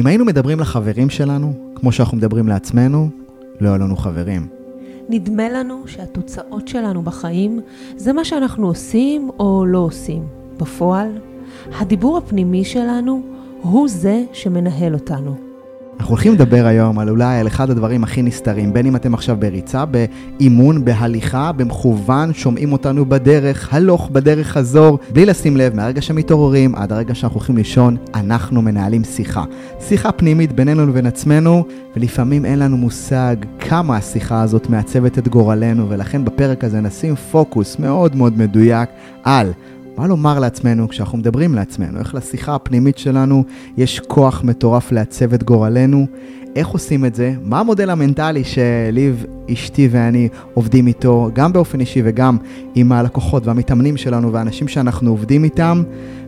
אם היינו מדברים לחברים שלנו, כמו שאנחנו מדברים לעצמנו, לא היו לנו חברים. נדמה לנו שהתוצאות שלנו בחיים זה מה שאנחנו עושים או לא עושים. בפועל, הדיבור הפנימי שלנו הוא זה שמנהל אותנו. אנחנו הולכים לדבר היום על אולי על אחד הדברים הכי נסתרים, בין אם אתם עכשיו בריצה, באימון, בהליכה, במכוון, שומעים אותנו בדרך, הלוך, בדרך חזור, בלי לשים לב, מהרגע שמתעוררים עד הרגע שאנחנו הולכים לישון, אנחנו מנהלים שיחה. שיחה פנימית בינינו לבין עצמנו, ולפעמים אין לנו מושג כמה השיחה הזאת מעצבת את גורלנו, ולכן בפרק הזה נשים פוקוס מאוד מאוד מדויק על מה לומר לעצמנו כשאנחנו מדברים לעצמנו, איך לשיחה הפנימית שלנו יש כוח מטורף לעצב את גורלנו, איך עושים את זה, מה המודל המנטלי שליב, אשתי ואני עובדים איתו, גם באופן אישי וגם עם הלקוחות והמתאמנים שלנו והאנשים שאנחנו עובדים איתם,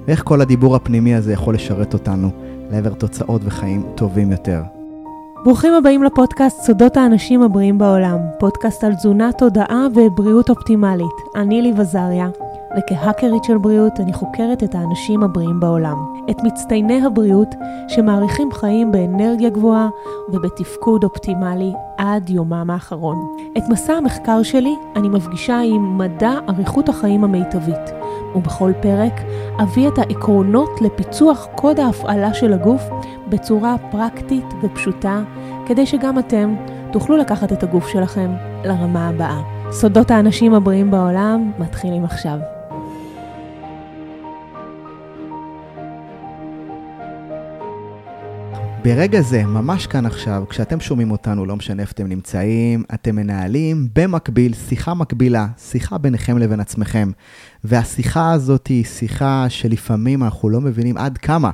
ואיך כל הדיבור הפנימי הזה יכול לשרת אותנו לעבר תוצאות וחיים טובים יותר. ברוכים הבאים לפודקאסט סודות האנשים הבריאים בעולם, פודקאסט על תזונה, תודעה ובריאות אופטימלית. אני ליב עזריה. וכהאקרית של בריאות אני חוקרת את האנשים הבריאים בעולם. את מצטייני הבריאות שמאריכים חיים באנרגיה גבוהה ובתפקוד אופטימלי עד יומם האחרון. את מסע המחקר שלי אני מפגישה עם מדע אריכות החיים המיטבית, ובכל פרק אביא את העקרונות לפיצוח קוד ההפעלה של הגוף בצורה פרקטית ופשוטה, כדי שגם אתם תוכלו לקחת את הגוף שלכם לרמה הבאה. סודות האנשים הבריאים בעולם מתחילים עכשיו. ברגע זה, ממש כאן עכשיו, כשאתם שומעים אותנו, לא משנה איפה אתם נמצאים, אתם מנהלים במקביל שיחה מקבילה, שיחה ביניכם לבין עצמכם. והשיחה הזאת היא שיחה שלפעמים אנחנו לא מבינים עד כמה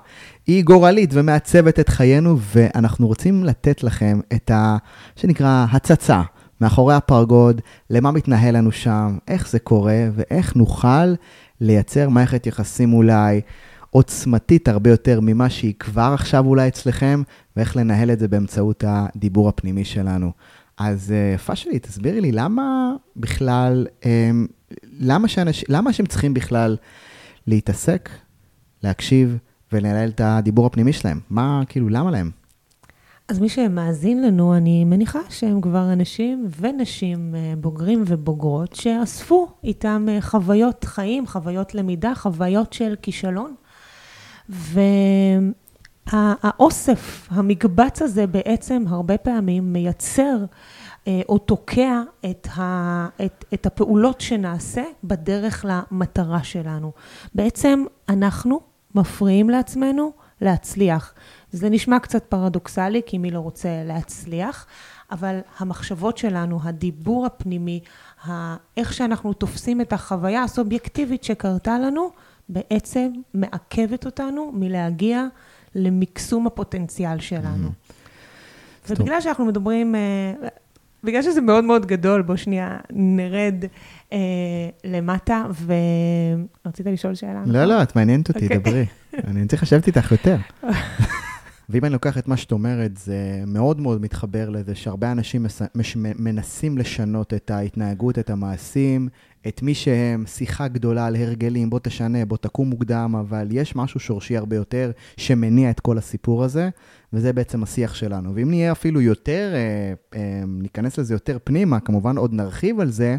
היא גורלית ומעצבת את חיינו, ואנחנו רוצים לתת לכם את ה... שנקרא הצצה. מאחורי הפרגוד, למה מתנהל לנו שם, איך זה קורה, ואיך נוכל לייצר מערכת יחסים אולי עוצמתית הרבה יותר ממה שהיא כבר עכשיו אולי אצלכם, ואיך לנהל את זה באמצעות הדיבור הפנימי שלנו. אז יפה שלי, תסבירי לי, למה בכלל, אמ, למה, שאנש, למה שהם צריכים בכלל להתעסק, להקשיב ולנהל את הדיבור הפנימי שלהם? מה, כאילו, למה להם? אז מי שמאזין לנו, אני מניחה שהם כבר אנשים ונשים אה, בוגרים ובוגרות שאספו איתם אה, חוויות חיים, חוויות למידה, חוויות של כישלון. והאוסף, המקבץ הזה בעצם הרבה פעמים מייצר אה, או תוקע את, ה, את, את הפעולות שנעשה בדרך למטרה שלנו. בעצם אנחנו מפריעים לעצמנו להצליח. זה נשמע קצת פרדוקסלי, כי מי לא רוצה להצליח, אבל המחשבות שלנו, הדיבור הפנימי, איך שאנחנו תופסים את החוויה הסובייקטיבית שקרתה לנו, בעצם מעכבת אותנו מלהגיע למקסום הפוטנציאל שלנו. Mm-hmm. ובגלל שאנחנו מדברים, אה, בגלל שזה מאוד מאוד גדול, בוא שנייה נרד אה, למטה, ורצית לשאול שאלה? לא, לא, את מעניינת אותי, okay. אוקיי. דברי. אני צריך לשבת איתך יותר. ואם אני לוקח את מה שאת אומרת, זה מאוד מאוד מתחבר לזה שהרבה אנשים מנסים לשנות את ההתנהגות, את המעשים, את מי שהם, שיחה גדולה על הרגלים, בוא תשנה, בוא תקום מוקדם, אבל יש משהו שורשי הרבה יותר שמניע את כל הסיפור הזה, וזה בעצם השיח שלנו. ואם נהיה אפילו יותר, אה, אה, ניכנס לזה יותר פנימה, כמובן עוד נרחיב על זה,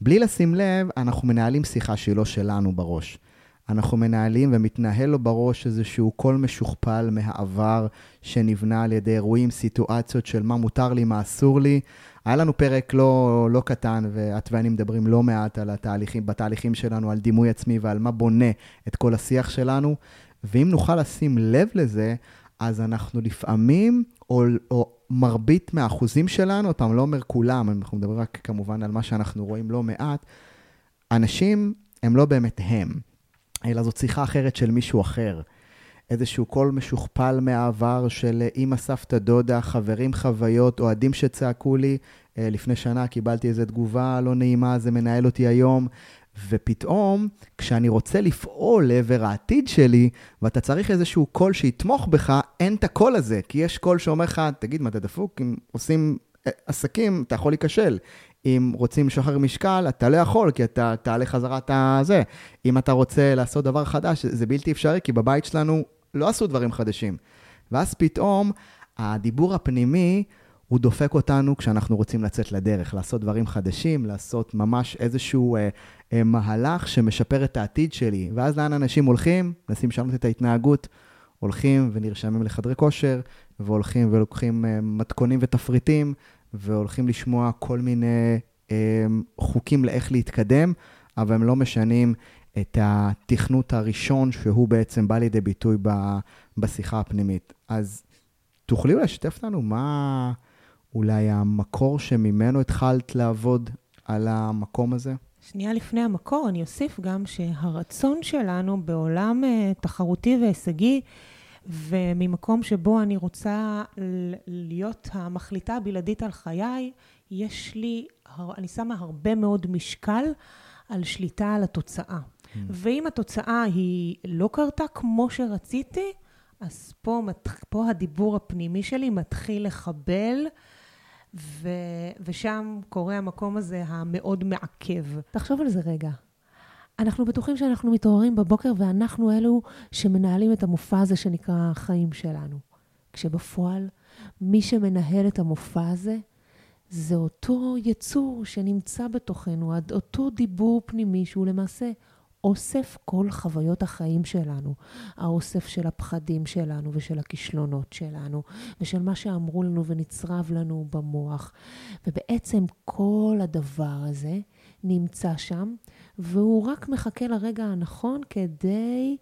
בלי לשים לב, אנחנו מנהלים שיחה שהיא לא שלנו בראש. אנחנו מנהלים ומתנהל לו בראש איזשהו קול משוכפל מהעבר שנבנה על ידי אירועים, סיטואציות של מה מותר לי, מה אסור לי. היה לנו פרק לא, לא קטן, ואת ואני מדברים לא מעט על התהליכים, בתהליכים שלנו, על דימוי עצמי ועל מה בונה את כל השיח שלנו. ואם נוכל לשים לב לזה, אז אנחנו לפעמים, או, או מרבית מהאחוזים שלנו, עוד פעם, לא אומר כולם, אנחנו מדברים רק כמובן על מה שאנחנו רואים לא מעט, אנשים הם לא באמת הם. אלא זאת שיחה אחרת של מישהו אחר. איזשהו קול משוכפל מהעבר של אימא, סבתא, דודה, חברים, חוויות, אוהדים שצעקו לי. אה, לפני שנה קיבלתי איזו תגובה לא נעימה, זה מנהל אותי היום. ופתאום, כשאני רוצה לפעול לעבר העתיד שלי, ואתה צריך איזשהו קול שיתמוך בך, אין את הקול הזה. כי יש קול שאומר לך, תגיד, מה אתה דפוק? אם עושים אה, עסקים, אתה יכול להיכשל. אם רוצים לשחרר משקל, אתה לא יכול, כי אתה תעלה חזרה את הזה. אם אתה רוצה לעשות דבר חדש, זה בלתי אפשרי, כי בבית שלנו לא עשו דברים חדשים. ואז פתאום הדיבור הפנימי, הוא דופק אותנו כשאנחנו רוצים לצאת לדרך, לעשות דברים חדשים, לעשות ממש איזשהו אה, אה, מהלך שמשפר את העתיד שלי. ואז לאן אנשים הולכים? מנסים לשנות את ההתנהגות, הולכים ונרשמים לחדרי כושר, והולכים ולוקחים אה, מתכונים ותפריטים, והולכים לשמוע כל מיני אה, חוקים לאיך להתקדם, אבל הם לא משנים את התכנות הראשון שהוא בעצם בא לידי ביטוי ב, בשיחה הפנימית. אז תוכלי לשתף לנו מה אולי המקור שממנו התחלת לעבוד על המקום הזה? שנייה לפני המקור, אני אוסיף גם שהרצון שלנו בעולם uh, תחרותי והישגי, וממקום שבו אני רוצה להיות המחליטה הבלעדית על חיי, יש לי, אני שמה הרבה מאוד משקל על שליטה על התוצאה. Mm. ואם התוצאה היא לא קרתה כמו שרציתי, אז פה, פה הדיבור הפנימי שלי מתחיל לחבל, ו, ושם קורה המקום הזה המאוד מעכב. תחשוב על זה רגע. אנחנו בטוחים שאנחנו מתעוררים בבוקר ואנחנו אלו שמנהלים את המופע הזה שנקרא החיים שלנו. כשבפועל, מי שמנהל את המופע הזה, זה אותו יצור שנמצא בתוכנו, אותו דיבור פנימי שהוא למעשה אוסף כל חוויות החיים שלנו, האוסף של הפחדים שלנו ושל הכישלונות שלנו, ושל מה שאמרו לנו ונצרב לנו במוח. ובעצם כל הדבר הזה נמצא שם, והוא רק מחכה לרגע הנכון כדי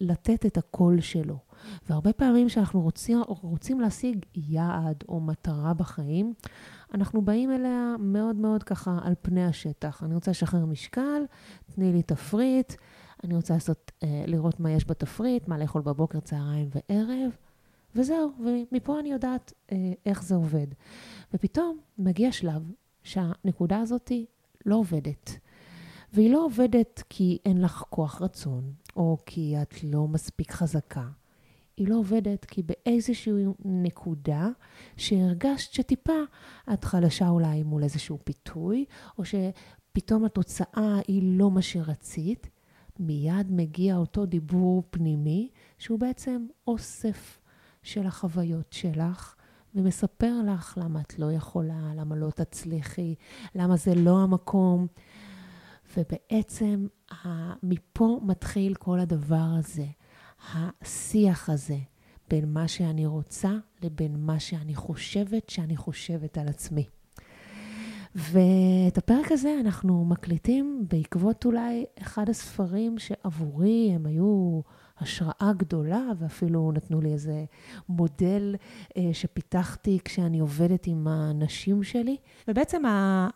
לתת את הקול שלו. והרבה פעמים כשאנחנו רוצים, רוצים להשיג יעד או מטרה בחיים, אנחנו באים אליה מאוד מאוד ככה על פני השטח. אני רוצה לשחרר משקל, תני לי תפריט, אני רוצה לעשות, אה, לראות מה יש בתפריט, מה לאכול בבוקר, צהריים וערב, וזהו, ומפה אני יודעת אה, איך זה עובד. ופתאום מגיע שלב שהנקודה הזאת לא עובדת. והיא לא עובדת כי אין לך כוח רצון, או כי את לא מספיק חזקה. היא לא עובדת כי באיזושהי נקודה שהרגשת שטיפה את חלשה אולי מול איזשהו פיתוי, או שפתאום התוצאה היא לא מה שרצית, מיד מגיע אותו דיבור פנימי, שהוא בעצם אוסף של החוויות שלך, ומספר לך למה את לא יכולה, למה לא תצליחי, למה זה לא המקום. ובעצם מפה מתחיל כל הדבר הזה. השיח הזה בין מה שאני רוצה לבין מה שאני חושבת שאני חושבת על עצמי. ואת הפרק הזה אנחנו מקליטים בעקבות אולי אחד הספרים שעבורי הם היו השראה גדולה, ואפילו נתנו לי איזה מודל אה, שפיתחתי כשאני עובדת עם הנשים שלי. ובעצם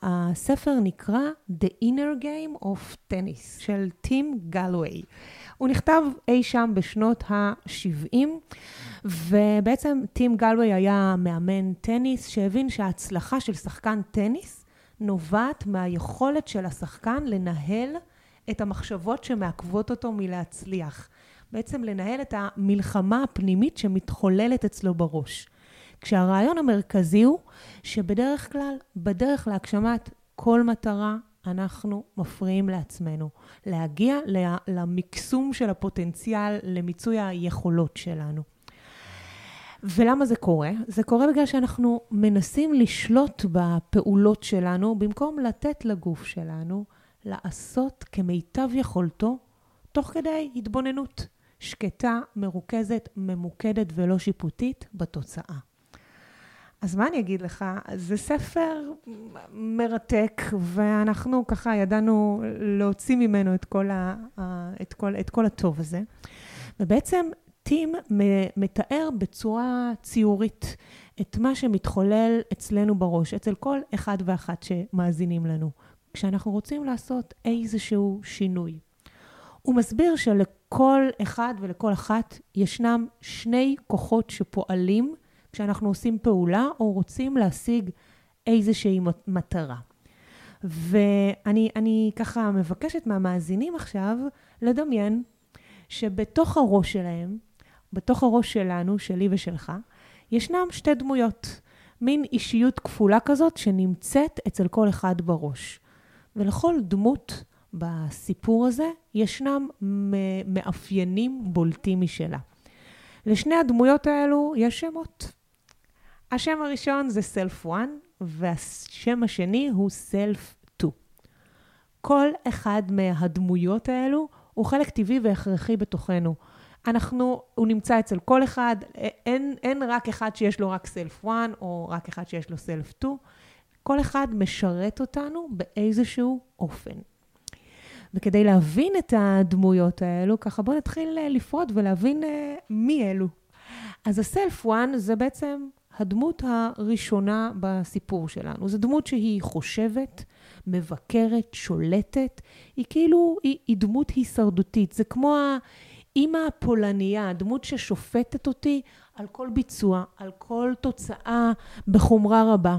הספר נקרא The Inner Game of Tennis של טים גלווי. הוא נכתב אי שם בשנות ה-70, ובעצם טים גלווי היה מאמן טניס שהבין שההצלחה של שחקן טניס נובעת מהיכולת של השחקן לנהל את המחשבות שמעכבות אותו מלהצליח. בעצם לנהל את המלחמה הפנימית שמתחוללת אצלו בראש. כשהרעיון המרכזי הוא שבדרך כלל, בדרך להגשמת כל מטרה, אנחנו מפריעים לעצמנו. להגיע למקסום של הפוטנציאל, למיצוי היכולות שלנו. ולמה זה קורה? זה קורה בגלל שאנחנו מנסים לשלוט בפעולות שלנו, במקום לתת לגוף שלנו לעשות כמיטב יכולתו, תוך כדי התבוננות. שקטה, מרוכזת, ממוקדת ולא שיפוטית בתוצאה. אז מה אני אגיד לך? זה ספר מרתק, ואנחנו ככה ידענו להוציא ממנו את כל, ה, את כל, את כל הטוב הזה. ובעצם טים מתאר בצורה ציורית את מה שמתחולל אצלנו בראש, אצל כל אחד ואחת שמאזינים לנו, כשאנחנו רוצים לעשות איזשהו שינוי. הוא מסביר שלכל אחד ולכל אחת ישנם שני כוחות שפועלים כשאנחנו עושים פעולה או רוצים להשיג איזושהי מטרה. ואני ככה מבקשת מהמאזינים עכשיו לדמיין שבתוך הראש שלהם, בתוך הראש שלנו, שלי ושלך, ישנם שתי דמויות, מין אישיות כפולה כזאת שנמצאת אצל כל אחד בראש. ולכל דמות בסיפור הזה ישנם מאפיינים בולטים משלה. לשני הדמויות האלו יש שמות. השם הראשון זה Self 1, והשם השני הוא Self 2. כל אחד מהדמויות האלו הוא חלק טבעי והכרחי בתוכנו. אנחנו, הוא נמצא אצל כל אחד, אין, אין רק אחד שיש לו רק Self 1 או רק אחד שיש לו Self 2. כל אחד משרת אותנו באיזשהו אופן. וכדי להבין את הדמויות האלו, ככה בואו נתחיל אה, לפרוט ולהבין אה, מי אלו. אז הסלף וואן זה בעצם הדמות הראשונה בסיפור שלנו. זו דמות שהיא חושבת, מבקרת, שולטת, היא כאילו, היא, היא דמות הישרדותית. זה כמו האימא הפולניה, הדמות ששופטת אותי על כל ביצוע, על כל תוצאה בחומרה רבה.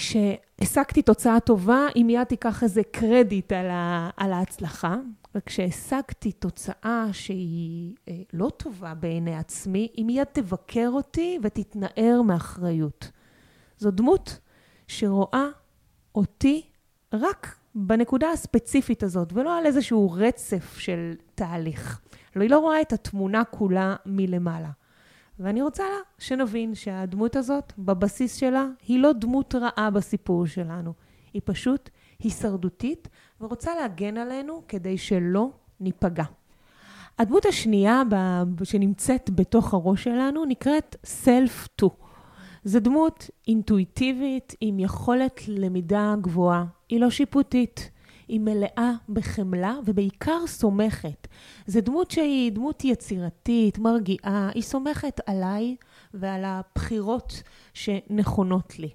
כשהשגתי תוצאה טובה, היא מיד תיקח איזה קרדיט על, ה, על ההצלחה, וכשהשגתי תוצאה שהיא אה, לא טובה בעיני עצמי, היא מיד תבקר אותי ותתנער מאחריות. זו דמות שרואה אותי רק בנקודה הספציפית הזאת, ולא על איזשהו רצף של תהליך. היא לא רואה את התמונה כולה מלמעלה. ואני רוצה לה שנבין שהדמות הזאת, בבסיס שלה, היא לא דמות רעה בסיפור שלנו. היא פשוט הישרדותית ורוצה להגן עלינו כדי שלא ניפגע. הדמות השנייה שנמצאת בתוך הראש שלנו נקראת Self-2. זו דמות אינטואיטיבית עם יכולת למידה גבוהה. היא לא שיפוטית. היא מלאה בחמלה ובעיקר סומכת. זו דמות שהיא דמות יצירתית, מרגיעה, היא סומכת עליי ועל הבחירות שנכונות לי.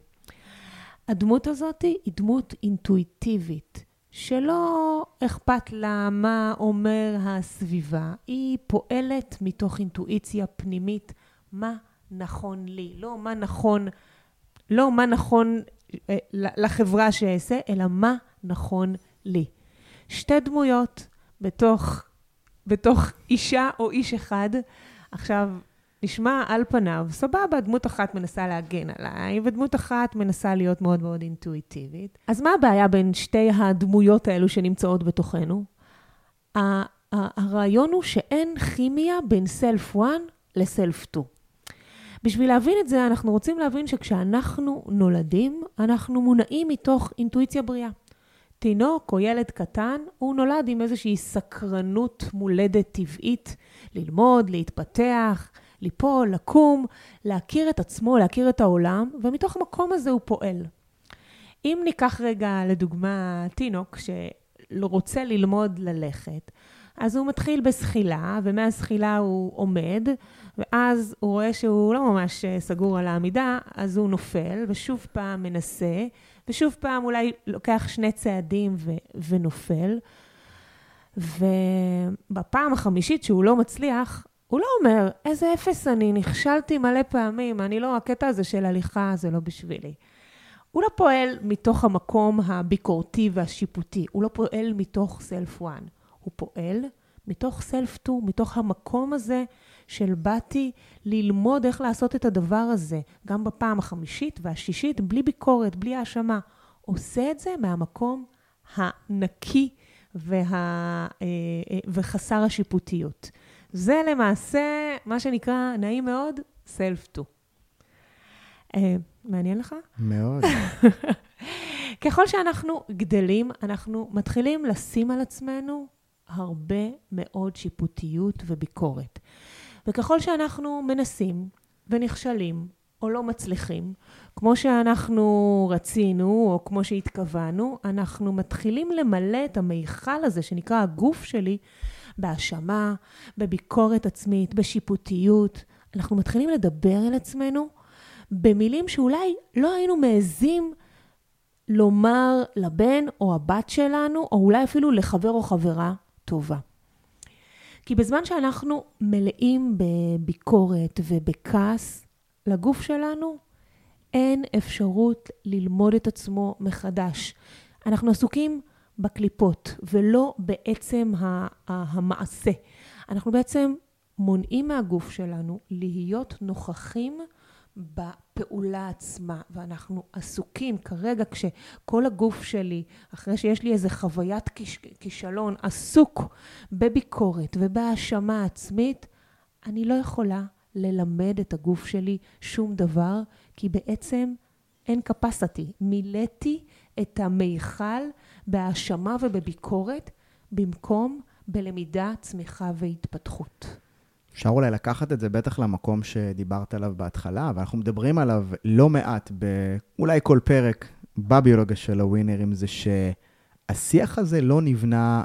הדמות הזאת היא דמות אינטואיטיבית, שלא אכפת לה מה אומר הסביבה, היא פועלת מתוך אינטואיציה פנימית, מה נכון לי, לא מה נכון, לא מה נכון אה, לחברה שאעשה, אלא מה נכון לי. שתי דמויות בתוך, בתוך אישה או איש אחד. עכשיו, נשמע על פניו, סבבה, דמות אחת מנסה להגן עליי, ודמות אחת מנסה להיות מאוד מאוד אינטואיטיבית. אז מה הבעיה בין שתי הדמויות האלו שנמצאות בתוכנו? הרעיון הוא שאין כימיה בין סלף 1 לסלף 2. בשביל להבין את זה, אנחנו רוצים להבין שכשאנחנו נולדים, אנחנו מונעים מתוך אינטואיציה בריאה. תינוק או ילד קטן, הוא נולד עם איזושהי סקרנות מולדת טבעית, ללמוד, להתפתח, ליפול, לקום, להכיר את עצמו, להכיר את העולם, ומתוך המקום הזה הוא פועל. אם ניקח רגע לדוגמה תינוק שרוצה ללמוד ללכת, אז הוא מתחיל בזחילה, ומהזחילה הוא עומד, ואז הוא רואה שהוא לא ממש סגור על העמידה, אז הוא נופל, ושוב פעם מנסה, ושוב פעם אולי לוקח שני צעדים ו- ונופל. ובפעם החמישית שהוא לא מצליח, הוא לא אומר, איזה אפס אני, נכשלתי מלא פעמים, אני לא, הקטע הזה של הליכה זה לא בשבילי. הוא לא פועל מתוך המקום הביקורתי והשיפוטי, הוא לא פועל מתוך סלף וואן, הוא פועל מתוך סלף טו, מתוך המקום הזה של באתי ללמוד איך לעשות את הדבר הזה, גם בפעם החמישית והשישית, בלי ביקורת, בלי האשמה. עושה את זה מהמקום הנקי וה, אה, אה, וחסר השיפוטיות. זה למעשה, מה שנקרא, נעים מאוד, self-to. אה, מעניין לך? מאוד. ככל שאנחנו גדלים, אנחנו מתחילים לשים על עצמנו הרבה מאוד שיפוטיות וביקורת. וככל שאנחנו מנסים ונכשלים או לא מצליחים, כמו שאנחנו רצינו או כמו שהתכוונו, אנחנו מתחילים למלא את המיכל הזה שנקרא הגוף שלי בהאשמה, בביקורת עצמית, בשיפוטיות. אנחנו מתחילים לדבר אל עצמנו במילים שאולי לא היינו מעזים לומר לבן או הבת שלנו, או אולי אפילו לחבר או חברה טובה. כי בזמן שאנחנו מלאים בביקורת ובכעס, לגוף שלנו אין אפשרות ללמוד את עצמו מחדש. אנחנו עסוקים בקליפות ולא בעצם המעשה. אנחנו בעצם מונעים מהגוף שלנו להיות נוכחים בפעולה עצמה, ואנחנו עסוקים כרגע כשכל הגוף שלי, אחרי שיש לי איזה חוויית כיש, כישלון, עסוק בביקורת ובהאשמה עצמית, אני לא יכולה ללמד את הגוף שלי שום דבר, כי בעצם אין capacity. מילאתי את המיכל בהאשמה ובביקורת, במקום בלמידה, צמיחה והתפתחות. אפשר אולי לקחת את זה בטח למקום שדיברת עליו בהתחלה, ואנחנו מדברים עליו לא מעט, אולי כל פרק בביולוגיה של הווינרים, זה שהשיח הזה לא נבנה,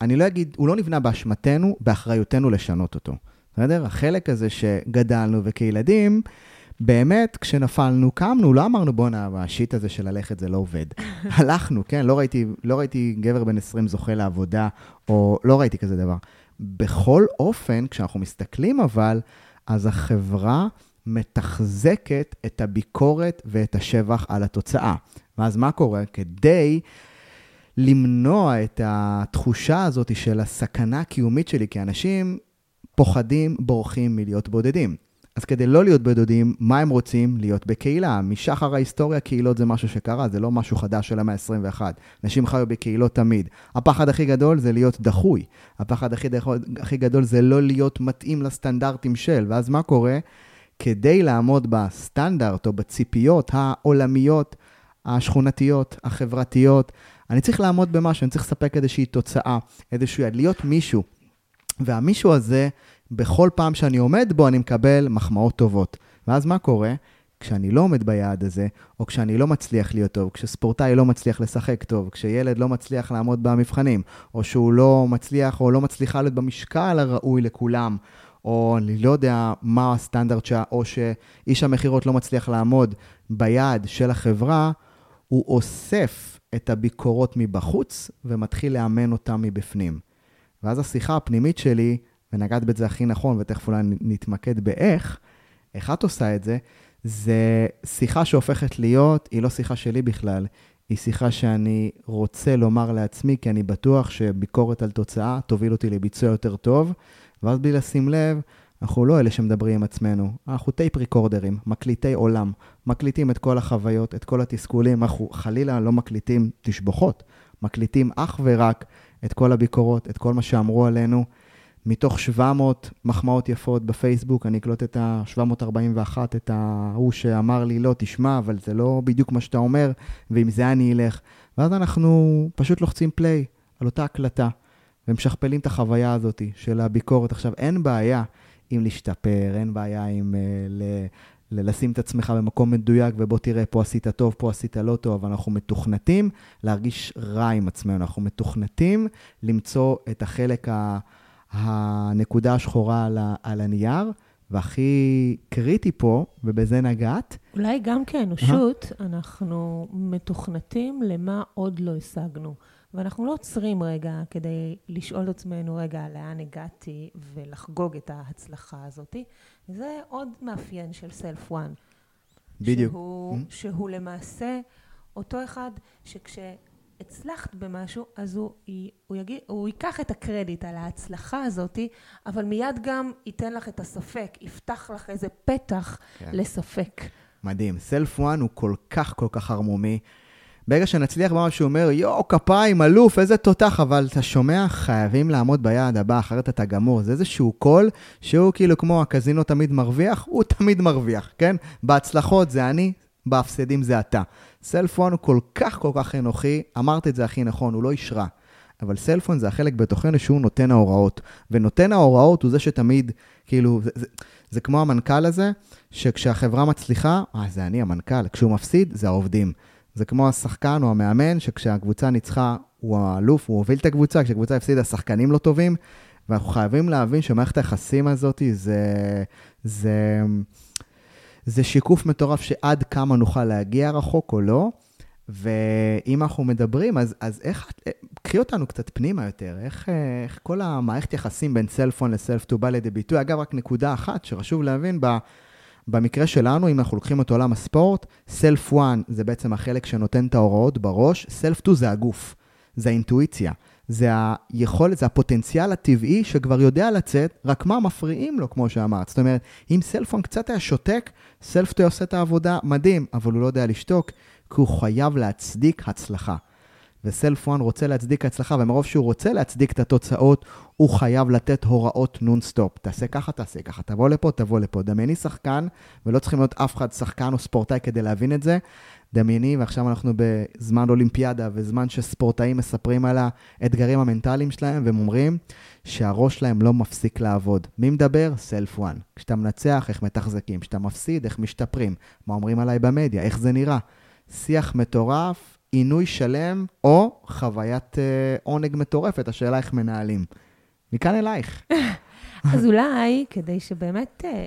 אני לא אגיד, הוא לא נבנה באשמתנו, באחריותנו לשנות אותו. בסדר? החלק הזה שגדלנו וכילדים, באמת, כשנפלנו, קמנו, לא אמרנו, בואנה, השיט הזה של ללכת זה לא עובד. הלכנו, כן? לא ראיתי, לא ראיתי גבר בן 20 זוכה לעבודה, או לא ראיתי כזה דבר. בכל אופן, כשאנחנו מסתכלים אבל, אז החברה מתחזקת את הביקורת ואת השבח על התוצאה. ואז מה קורה? כדי למנוע את התחושה הזאת של הסכנה הקיומית שלי, כי אנשים פוחדים, בורחים מלהיות בודדים. אז כדי לא להיות בודדים, מה הם רוצים? להיות בקהילה. משחר ההיסטוריה, קהילות זה משהו שקרה, זה לא משהו חדש של המאה ה-21. אנשים חיו בקהילות תמיד. הפחד הכי גדול זה להיות דחוי. הפחד הכי, הכי גדול זה לא להיות מתאים לסטנדרטים של. ואז מה קורה? כדי לעמוד בסטנדרט או בציפיות העולמיות, השכונתיות, החברתיות, אני צריך לעמוד במשהו, אני צריך לספק איזושהי תוצאה, איזשהו יד, להיות מישהו. והמישהו הזה, בכל פעם שאני עומד בו, אני מקבל מחמאות טובות. ואז מה קורה? כשאני לא עומד ביעד הזה, או כשאני לא מצליח להיות טוב, כשספורטאי לא מצליח לשחק טוב, כשילד לא מצליח לעמוד במבחנים, או שהוא לא מצליח או לא מצליחה להיות במשקל הראוי לכולם, או אני לא יודע מה הסטנדרט, שה, או שאיש המכירות לא מצליח לעמוד ביעד של החברה, הוא אוסף את הביקורות מבחוץ ומתחיל לאמן אותם מבפנים. ואז השיחה הפנימית שלי, ונגעת בזה הכי נכון, ותכף אולי נתמקד באיך, איך את עושה את זה, זה שיחה שהופכת להיות, היא לא שיחה שלי בכלל, היא שיחה שאני רוצה לומר לעצמי, כי אני בטוח שביקורת על תוצאה תוביל אותי לביצוע יותר טוב, ואז בלי לשים לב, אנחנו לא אלה שמדברים עם עצמנו, אנחנו טייפ ריקורדרים, מקליטי עולם, מקליטים את כל החוויות, את כל התסכולים, אנחנו חלילה לא מקליטים תשבוכות, מקליטים אך ורק את כל הביקורות, את כל מה שאמרו עלינו. מתוך 700 מחמאות יפות בפייסבוק, אני אקלוט את ה-741, את ההוא שאמר לי, לא, תשמע, אבל זה לא בדיוק מה שאתה אומר, ועם זה אני אלך. ואז אנחנו פשוט לוחצים פליי על אותה הקלטה, ומשכפלים את החוויה הזאת של הביקורת. עכשיו, אין בעיה עם להשתפר, אין בעיה עם uh, ל- לשים את עצמך במקום מדויק, ובוא תראה, פה עשית טוב, פה עשית לא טוב, אבל אנחנו מתוכנתים להרגיש רע עם עצמנו, אנחנו מתוכנתים למצוא את החלק, ה, הנקודה השחורה על, ה, על הנייר, והכי קריטי פה, ובזה נגעת. אולי גם כאנושות, כן, אנחנו מתוכנתים למה עוד לא השגנו. ואנחנו לא עוצרים רגע כדי לשאול את עצמנו, רגע, לאן הגעתי, ולחגוג את ההצלחה הזאת. זה עוד מאפיין של סלף וואן. בדיוק. שהוא, mm-hmm. שהוא למעשה אותו אחד שכשהצלחת במשהו, אז הוא, הוא, יגיד, הוא ייקח את הקרדיט על ההצלחה הזאת, אבל מיד גם ייתן לך את הספק, יפתח לך איזה פתח כן. לספק. מדהים. סלף וואן הוא כל כך כל כך ערמומי. ברגע שנצליח במה שהוא אומר, יואו, כפיים, אלוף, איזה תותח, אבל אתה שומע, חייבים לעמוד ביעד הבא, אחרת אתה גמור. זה איזשהו קול שהוא כאילו כמו הקזינו תמיד מרוויח, הוא תמיד מרוויח, כן? בהצלחות זה אני, בהפסדים זה אתה. סלפון הוא כל כך כל כך אנוכי, אמרת את זה הכי נכון, הוא לא אישרה. אבל סלפון זה החלק בתוכנו שהוא נותן ההוראות. ונותן ההוראות הוא זה שתמיד, כאילו, זה, זה, זה כמו המנכ"ל הזה, שכשהחברה מצליחה, אה, זה אני המנכ"ל, כשהוא מפסיד, זה העובדים. זה כמו השחקן או המאמן, שכשהקבוצה ניצחה, הוא האלוף, הוא הוביל את הקבוצה, כשהקבוצה הפסידה, השחקנים לא טובים, ואנחנו חייבים להבין שמערכת היחסים הזאת זה, זה, זה שיקוף מטורף שעד כמה נוכל להגיע רחוק או לא. ואם אנחנו מדברים, אז, אז איך, קחי אותנו קצת פנימה יותר, איך, איך כל המערכת יחסים בין סלפון לסלף טו בא לידי ביטוי. אגב, רק נקודה אחת שחשוב להבין, ב, במקרה שלנו, אם אנחנו לוקחים את עולם הספורט, Self 1 זה בעצם החלק שנותן את ההוראות בראש, Self 2 זה הגוף, זה האינטואיציה, זה היכולת, זה הפוטנציאל הטבעי שכבר יודע לצאת, רק מה מפריעים לו, כמו שאמרת. זאת אומרת, אם self one קצת היה שותק, self two עושה את העבודה מדהים, אבל הוא לא יודע לשתוק, כי הוא חייב להצדיק הצלחה. ו self 1 רוצה להצדיק הצלחה, ומרוב שהוא רוצה להצדיק את התוצאות, הוא חייב לתת הוראות נונסטופ. תעשה ככה, תעשה ככה, תבוא לפה, תבוא לפה. דמייני שחקן, ולא צריכים להיות אף אחד שחקן או ספורטאי כדי להבין את זה. דמייני, ועכשיו אנחנו בזמן אולימפיאדה, וזמן שספורטאים מספרים על האתגרים המנטליים שלהם, והם אומרים שהראש שלהם לא מפסיק לעבוד. מי מדבר? סלף 1. כשאתה מנצח, איך מתחזקים. כשאתה מפסיד, איך משתפרים. מה אומרים עליי במדיה, איך זה נראה. שיח מטורף, עינוי שלם, או חוויית אה, עונג מטורפת, השאלה איך מנהלים. מכאן אלייך. אז אולי, כדי שבאמת אה,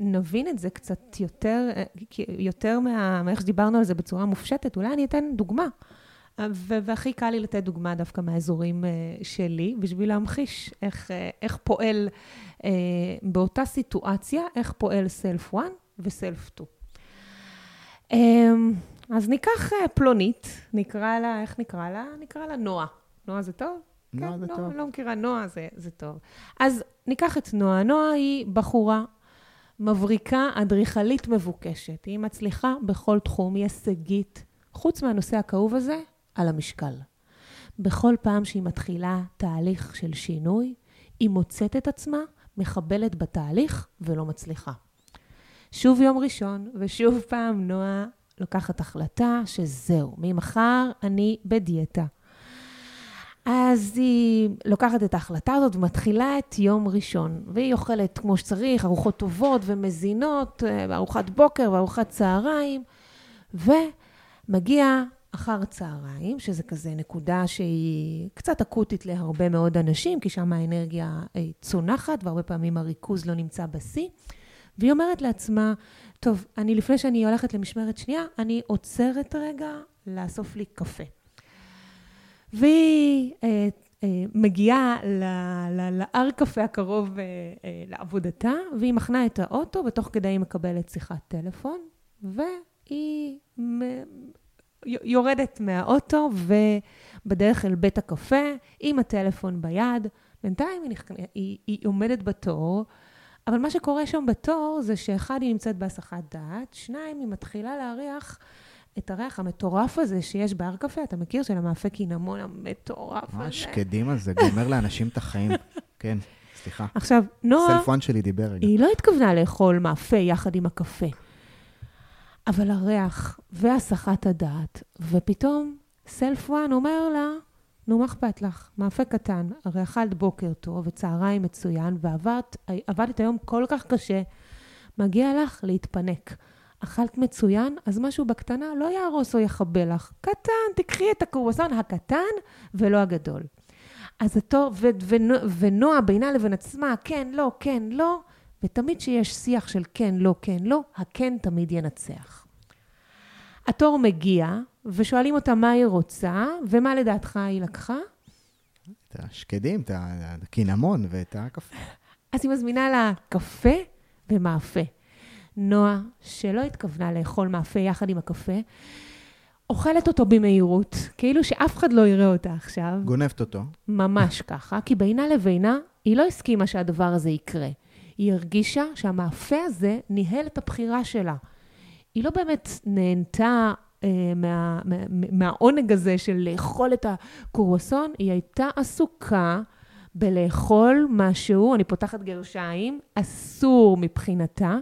נבין את זה קצת יותר, אה, יותר מה, מאיך שדיברנו על זה בצורה מופשטת, אולי אני אתן דוגמה. ו- והכי קל לי לתת דוגמה דווקא מהאזורים uh, שלי, בשביל להמחיש איך, uh, איך פועל uh, באותה סיטואציה, איך פועל סלף 1 וסלף 2. Um, אז ניקח פלונית, נקרא לה, איך נקרא לה? נקרא לה נועה. נועה זה טוב? נועה כן, זה לא, טוב. לא מכירה, נועה זה, זה טוב. אז ניקח את נועה. נועה היא בחורה מבריקה, אדריכלית מבוקשת. היא מצליחה בכל תחום, היא הישגית. חוץ מהנושא הכאוב הזה, על המשקל. בכל פעם שהיא מתחילה תהליך של שינוי, היא מוצאת את עצמה מחבלת בתהליך ולא מצליחה. שוב יום ראשון, ושוב פעם נועה לוקחת החלטה שזהו, ממחר אני בדיאטה. אז היא לוקחת את ההחלטה הזאת ומתחילה את יום ראשון, והיא אוכלת כמו שצריך, ארוחות טובות ומזינות, אה, ארוחת בוקר וארוחת צהריים, ומגיע אחר צהריים, שזה כזה נקודה שהיא קצת אקוטית להרבה מאוד אנשים, כי שם האנרגיה אה, צונחת, והרבה פעמים הריכוז לא נמצא בשיא. והיא אומרת לעצמה, טוב, אני לפני שאני הולכת למשמרת שנייה, אני עוצרת רגע לאסוף לי קפה. והיא אה, אה, מגיעה להר קפה הקרוב אה, לעבודתה, והיא מחנה את האוטו, ותוך כדי היא מקבלת שיחת טלפון, והיא יורדת מהאוטו ובדרך אל בית הקפה עם הטלפון ביד. בינתיים היא, נכ... היא, היא עומדת בתור, אבל מה שקורה שם בתור זה שאחד, היא נמצאת בהסחת דעת, שניים, היא מתחילה להריח את הריח המטורף הזה שיש בהר קפה, אתה מכיר? של המאפה קינמון המטורף הזה. ממש שקדים על זה, גומר לאנשים את החיים. כן, סליחה. עכשיו, נועה... סלפון שלי דיבר רגע. היא לא התכוונה לאכול מאפה יחד עם הקפה. אבל הריח והסחת הדעת, ופתאום סלף וואן אומר לה, נו, מה אכפת לך? מאפה קטן, הרי אכלת בוקר טוב וצהריים מצוין, ועבדת היום כל כך קשה, מגיע לך להתפנק. אכלת מצוין, אז משהו בקטנה לא יהרוס או יכבה לך. קטן, תקחי את הקרואסון הקטן ולא הגדול. אז אותו, ו- ו- ונועה בינה לבין עצמה, כן, לא, כן, לא, ותמיד כשיש שיח של כן, לא, כן, לא, הכן תמיד ינצח. התור מגיע, ושואלים אותה מה היא רוצה, ומה לדעתך היא לקחה? את השקדים, את הקינמון ואת הקפה. אז היא מזמינה לה קפה ומאפה. נועה, שלא התכוונה לאכול מאפה יחד עם הקפה, אוכלת אותו במהירות, כאילו שאף אחד לא יראה אותה עכשיו. גונבת אותו. ממש ככה, כי בינה לבינה היא לא הסכימה שהדבר הזה יקרה. היא הרגישה שהמאפה הזה ניהל את הבחירה שלה. היא לא באמת נהנתה אה, מה, מה, מהעונג הזה של לאכול את הקורוסון, היא הייתה עסוקה בלאכול משהו, אני פותחת גרשיים, אסור מבחינתה.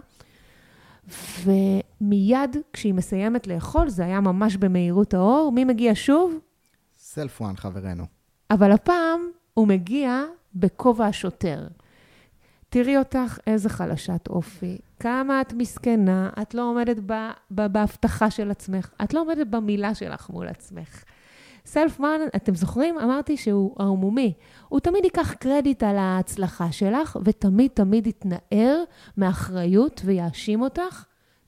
ומיד כשהיא מסיימת לאכול, זה היה ממש במהירות האור, מי מגיע שוב? סלף וואן, חברנו. אבל הפעם הוא מגיע בכובע השוטר. תראי אותך, איזה חלשת אופי. כמה את מסכנה, את לא עומדת ב, ב, בהבטחה של עצמך, את לא עומדת במילה שלך מול עצמך. סלפמן, אתם זוכרים? אמרתי שהוא ערמומי. הוא תמיד ייקח קרדיט על ההצלחה שלך, ותמיד תמיד יתנער מאחריות ויאשים אותך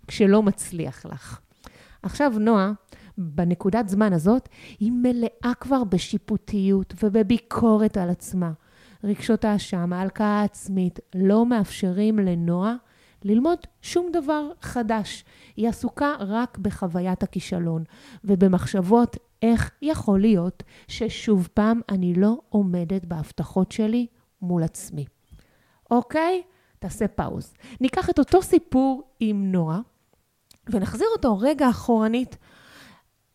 כשלא מצליח לך. עכשיו, נועה, בנקודת זמן הזאת, היא מלאה כבר בשיפוטיות ובביקורת על עצמה. רגשות האשם, ההלקאה העצמית, לא מאפשרים לנועה ללמוד שום דבר חדש. היא עסוקה רק בחוויית הכישלון ובמחשבות איך יכול להיות ששוב פעם אני לא עומדת בהבטחות שלי מול עצמי. אוקיי? תעשה פאוז. ניקח את אותו סיפור עם נועה ונחזיר אותו רגע אחורנית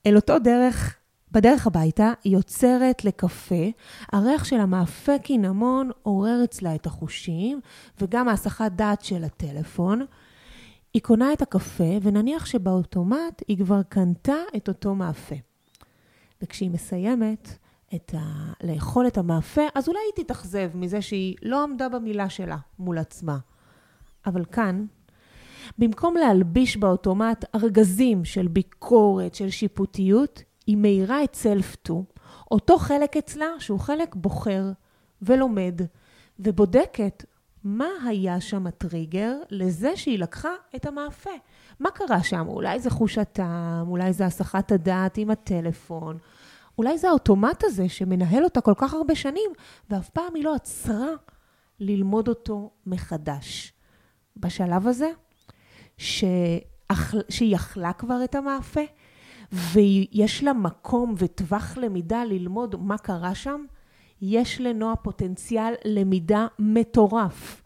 אל אותו דרך בדרך הביתה היא עוצרת לקפה, הריח של המאפה קינמון עורר אצלה את החושים, וגם ההסחת דעת של הטלפון. היא קונה את הקפה, ונניח שבאוטומט היא כבר קנתה את אותו מאפה. וכשהיא מסיימת את ה... לאכול את המאפה, אז אולי היא תתאכזב מזה שהיא לא עמדה במילה שלה מול עצמה. אבל כאן, במקום להלביש באוטומט ארגזים של ביקורת, של שיפוטיות, היא מאירה את סלף-טו, אותו חלק אצלה שהוא חלק בוחר ולומד, ובודקת מה היה שם הטריגר לזה שהיא לקחה את המאפה. מה קרה שם? אולי זה חוש הטעם, אולי זה הסחת הדעת עם הטלפון, אולי זה האוטומט הזה שמנהל אותה כל כך הרבה שנים, ואף פעם היא לא עצרה ללמוד אותו מחדש. בשלב הזה, שאכל, שהיא אכלה כבר את המאפה, ויש לה מקום וטווח למידה ללמוד מה קרה שם, יש לנועה פוטנציאל למידה מטורף.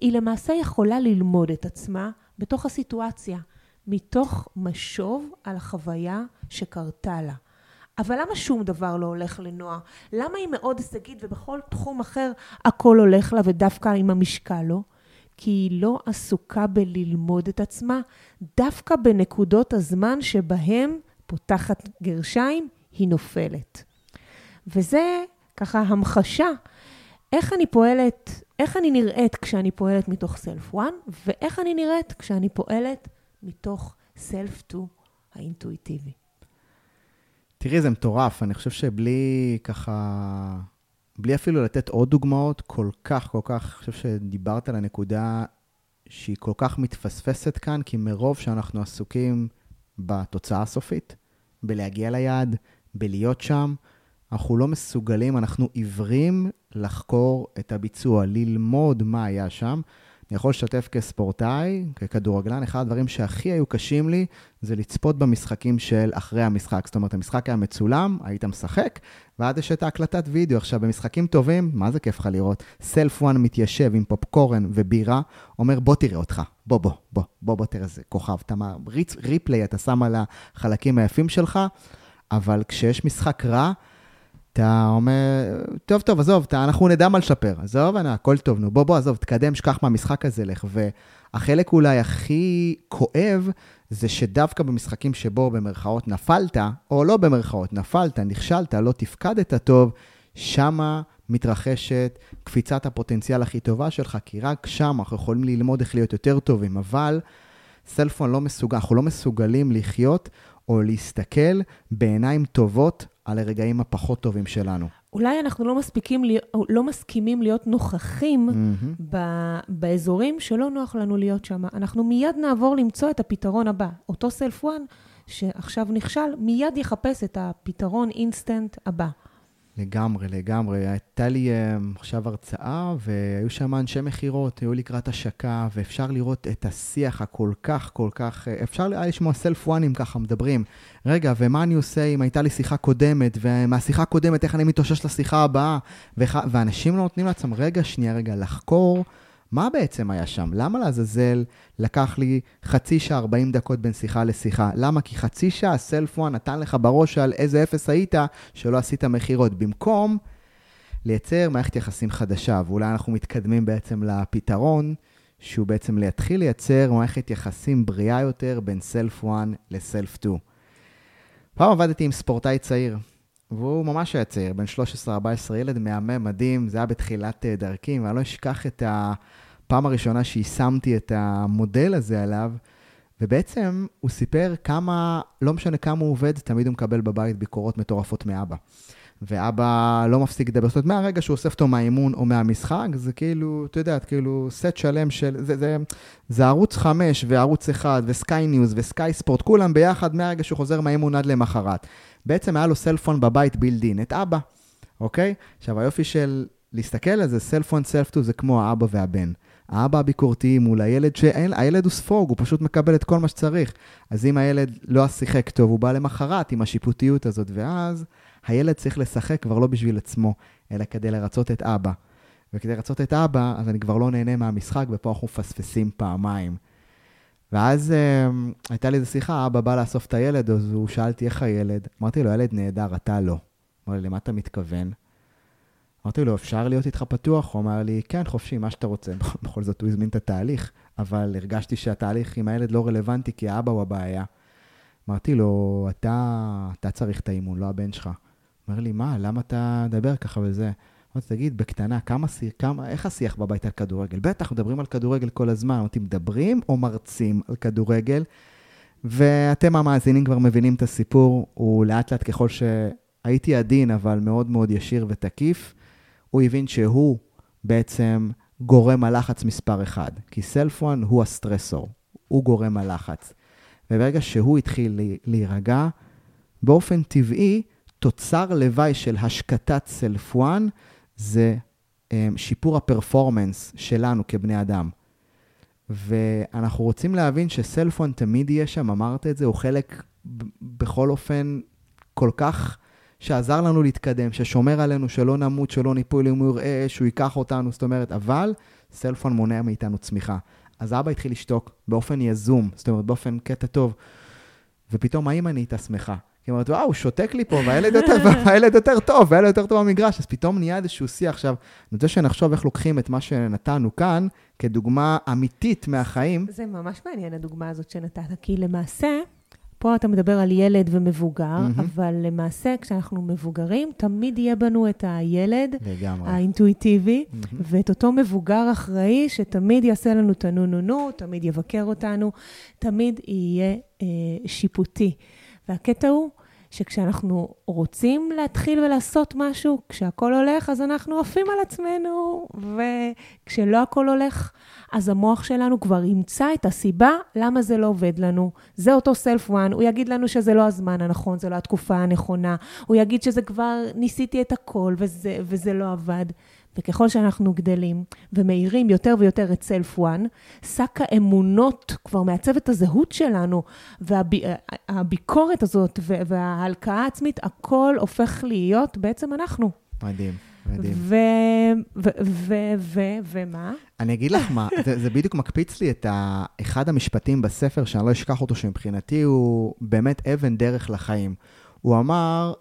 היא למעשה יכולה ללמוד את עצמה בתוך הסיטואציה, מתוך משוב על החוויה שקרתה לה. אבל למה שום דבר לא הולך לנועה? למה היא מאוד הישגית ובכל תחום אחר הכל הולך לה ודווקא עם המשקל לא? כי היא לא עסוקה בללמוד את עצמה, דווקא בנקודות הזמן שבהם, פותחת גרשיים, היא נופלת. וזה ככה המחשה איך אני פועלת, איך אני נראית כשאני פועלת מתוך סלף 1, ואיך אני נראית כשאני פועלת מתוך סלף 2 האינטואיטיבי. תראי, זה מטורף. אני חושב שבלי ככה, בלי אפילו לתת עוד דוגמאות, כל כך, כל כך, אני חושב שדיברת על הנקודה שהיא כל כך מתפספסת כאן, כי מרוב שאנחנו עסוקים בתוצאה הסופית, בלהגיע ליעד, בלהיות שם, אנחנו לא מסוגלים, אנחנו עיוורים לחקור את הביצוע, ללמוד מה היה שם. אני יכול לשתף כספורטאי, ככדורגלן, אחד הדברים שהכי היו קשים לי זה לצפות במשחקים של אחרי המשחק. זאת אומרת, המשחק היה מצולם, היית משחק, ואז יש את ההקלטת וידאו. עכשיו, במשחקים טובים, מה זה כיף לך לראות? סלף וואן מתיישב עם פופקורן ובירה, אומר, בוא תראה אותך, בוא, בוא, בוא, בוא, בוא תראה איזה כוכב. אתה ריץ, ריפליי, אתה שם על החלקים היפים שלך, אבל כשיש משחק רע, אתה אומר, טוב, טוב, עזוב, אתה, אנחנו נדע מה לשפר. עזוב, אני, הכל טוב, נו, בוא, בוא, עזוב, תקדם, שכח מהמשחק הזה, לך. והחלק אולי הכי כואב, זה שדווקא במשחקים שבו במרכאות נפלת, או לא במרכאות, נפלת, נכשלת, לא תפקדת טוב, שמה מתרחשת קפיצת הפוטנציאל הכי טובה שלך, כי רק שם אנחנו יכולים ללמוד איך להיות יותר טובים, אבל self one לא מסוגל, אנחנו לא מסוגלים לחיות או להסתכל בעיניים טובות על הרגעים הפחות טובים שלנו. אולי אנחנו לא, מספיקים, לא מסכימים להיות נוכחים mm-hmm. ב, באזורים שלא נוח לנו להיות שם. אנחנו מיד נעבור למצוא את הפתרון הבא. אותו self one שעכשיו נכשל, מיד יחפש את הפתרון אינסטנט הבא. לגמרי, לגמרי. הייתה לי um, עכשיו הרצאה, והיו שם אנשי מכירות, היו לקראת השקה, ואפשר לראות את השיח הכל כך, כל כך, אה, אפשר היה לשמוע self one ים ככה מדברים. רגע, ומה אני עושה אם הייתה לי שיחה קודמת, ומהשיחה הקודמת, איך אני מתאושש לשיחה הבאה? ואנשים לא נותנים לעצמם, רגע, שנייה, רגע, לחקור. מה בעצם היה שם? למה לעזאזל לקח לי חצי שעה 40 דקות בין שיחה לשיחה? למה? כי חצי שעה וואן נתן לך בראש על איזה אפס היית שלא עשית מכירות. במקום לייצר מערכת יחסים חדשה, ואולי אנחנו מתקדמים בעצם לפתרון, שהוא בעצם להתחיל לייצר מערכת יחסים בריאה יותר בין סלף וואן לסלף 2. פעם עבדתי עם ספורטאי צעיר, והוא ממש היה צעיר, בן 13-14, ילד מהמם, מדהים, זה היה בתחילת אה, דרכי, ואני לא אשכח את הפעם הראשונה שיישמתי את המודל הזה עליו, ובעצם הוא סיפר כמה, לא משנה כמה הוא עובד, תמיד הוא מקבל בבית ביקורות מטורפות מאבא. ואבא לא מפסיק לדבר. זאת אומרת, מהרגע שהוא אוסף אותו מהאימון או מהמשחק, זה כאילו, אתה יודע, כאילו סט שלם של, זה, זה, זה ערוץ 5 וערוץ 1 וסקיי ניוז וסקיי ספורט, כולם ביחד מהרגע שהוא חוזר מהאימון עד למחרת. בעצם היה לו סלפון בבית בילדין, את אבא, אוקיי? עכשיו, היופי של להסתכל על זה, סלפון סלף טו זה כמו האבא והבן. האבא הביקורתי מול הילד, שהילד הוא ספוג, הוא פשוט מקבל את כל מה שצריך. אז אם הילד לא שיחק טוב, הוא בא למחרת עם השיפוטיות הזאת, ואז הילד צריך לשחק כבר לא בשביל עצמו, אלא כדי לרצות את אבא. וכדי לרצות את אבא, אז אני כבר לא נהנה מהמשחק, ופה אנחנו מפספסים פעמיים. ואז uh, הייתה לי איזו שיחה, אבא בא לאסוף את הילד, אז הוא שאל אותי איך הילד. אמרתי לו, הילד נהדר, אתה לא. אמר לי, למה אתה מתכוון? אמרתי לו, אפשר להיות איתך פתוח? הוא אמר לי, כן, חופשי, מה שאתה רוצה. בכל זאת, הוא הזמין את התהליך, אבל הרגשתי שהתהליך עם הילד לא רלוונטי, כי האבא הוא הבעיה. אמרתי לו, אתה, אתה צריך את האימון, לא הבן שלך. אומר לי, מה, למה אתה מדבר ככה וזה? אמרתי, תגיד, בקטנה, כמה, כמה, איך השיח בבית על כדורגל? בטח, מדברים על כדורגל כל הזמן. אמרתי, מדברים או מרצים על כדורגל? ואתם המאזינים כבר מבינים את הסיפור, הוא לאט לאט ככל שהייתי עדין, אבל מאוד מאוד ישיר ותקיף, הוא הבין שהוא בעצם גורם הלחץ מספר אחד, כי סלפואן הוא הסטרסור, הוא גורם הלחץ. וברגע שהוא התחיל להירגע, באופן טבעי, תוצר לוואי של השקטת סלפואן זה um, שיפור הפרפורמנס שלנו כבני אדם. ואנחנו רוצים להבין שסלפון תמיד יהיה שם, אמרת את זה, הוא חלק בכל אופן כל כך שעזר לנו להתקדם, ששומר עלינו, שלא נמות, שלא ניפול אם הוא יראה, שהוא ייקח אותנו, זאת אומרת, אבל סלפון מונע מאיתנו צמיחה. אז אבא התחיל לשתוק באופן יזום, זאת אומרת, באופן קטע טוב, ופתאום האמא נהייתה שמחה. היא אומרת, וואו, הוא שותק לי פה, והילד יותר, והילד יותר טוב, והילד יותר טוב במגרש, אז פתאום נהיה איזשהו שיח. עכשיו, אני רוצה שנחשוב איך לוקחים את מה שנתנו כאן, כדוגמה אמיתית מהחיים. זה ממש מעניין, הדוגמה הזאת שנתת, כי למעשה, פה אתה מדבר על ילד ומבוגר, mm-hmm. אבל למעשה, כשאנחנו מבוגרים, תמיד יהיה בנו את הילד לגמרי. האינטואיטיבי, mm-hmm. ואת אותו מבוגר אחראי, שתמיד יעשה לנו את הנו-נו-נו, תמיד יבקר אותנו, תמיד יהיה אה, שיפוטי. והקטע הוא שכשאנחנו רוצים להתחיל ולעשות משהו, כשהכול הולך, אז אנחנו עפים על עצמנו, וכשלא הכול הולך, אז המוח שלנו כבר ימצא את הסיבה למה זה לא עובד לנו. זה אותו סלף וואן, הוא יגיד לנו שזה לא הזמן הנכון, זה לא התקופה הנכונה, הוא יגיד שזה כבר, ניסיתי את הכל וזה, וזה לא עבד. וככל שאנחנו גדלים ומאירים יותר ויותר את סלף וואן, שק האמונות כבר מעצב את הזהות שלנו, והביקורת הזאת וההלקאה העצמית, הכל הופך להיות בעצם אנחנו. מדהים. מדהים. ומה? אני אגיד לך מה, זה, זה בדיוק מקפיץ לי את ה, אחד המשפטים בספר, שאני לא אשכח אותו, שמבחינתי הוא באמת אבן דרך לחיים. הוא אמר,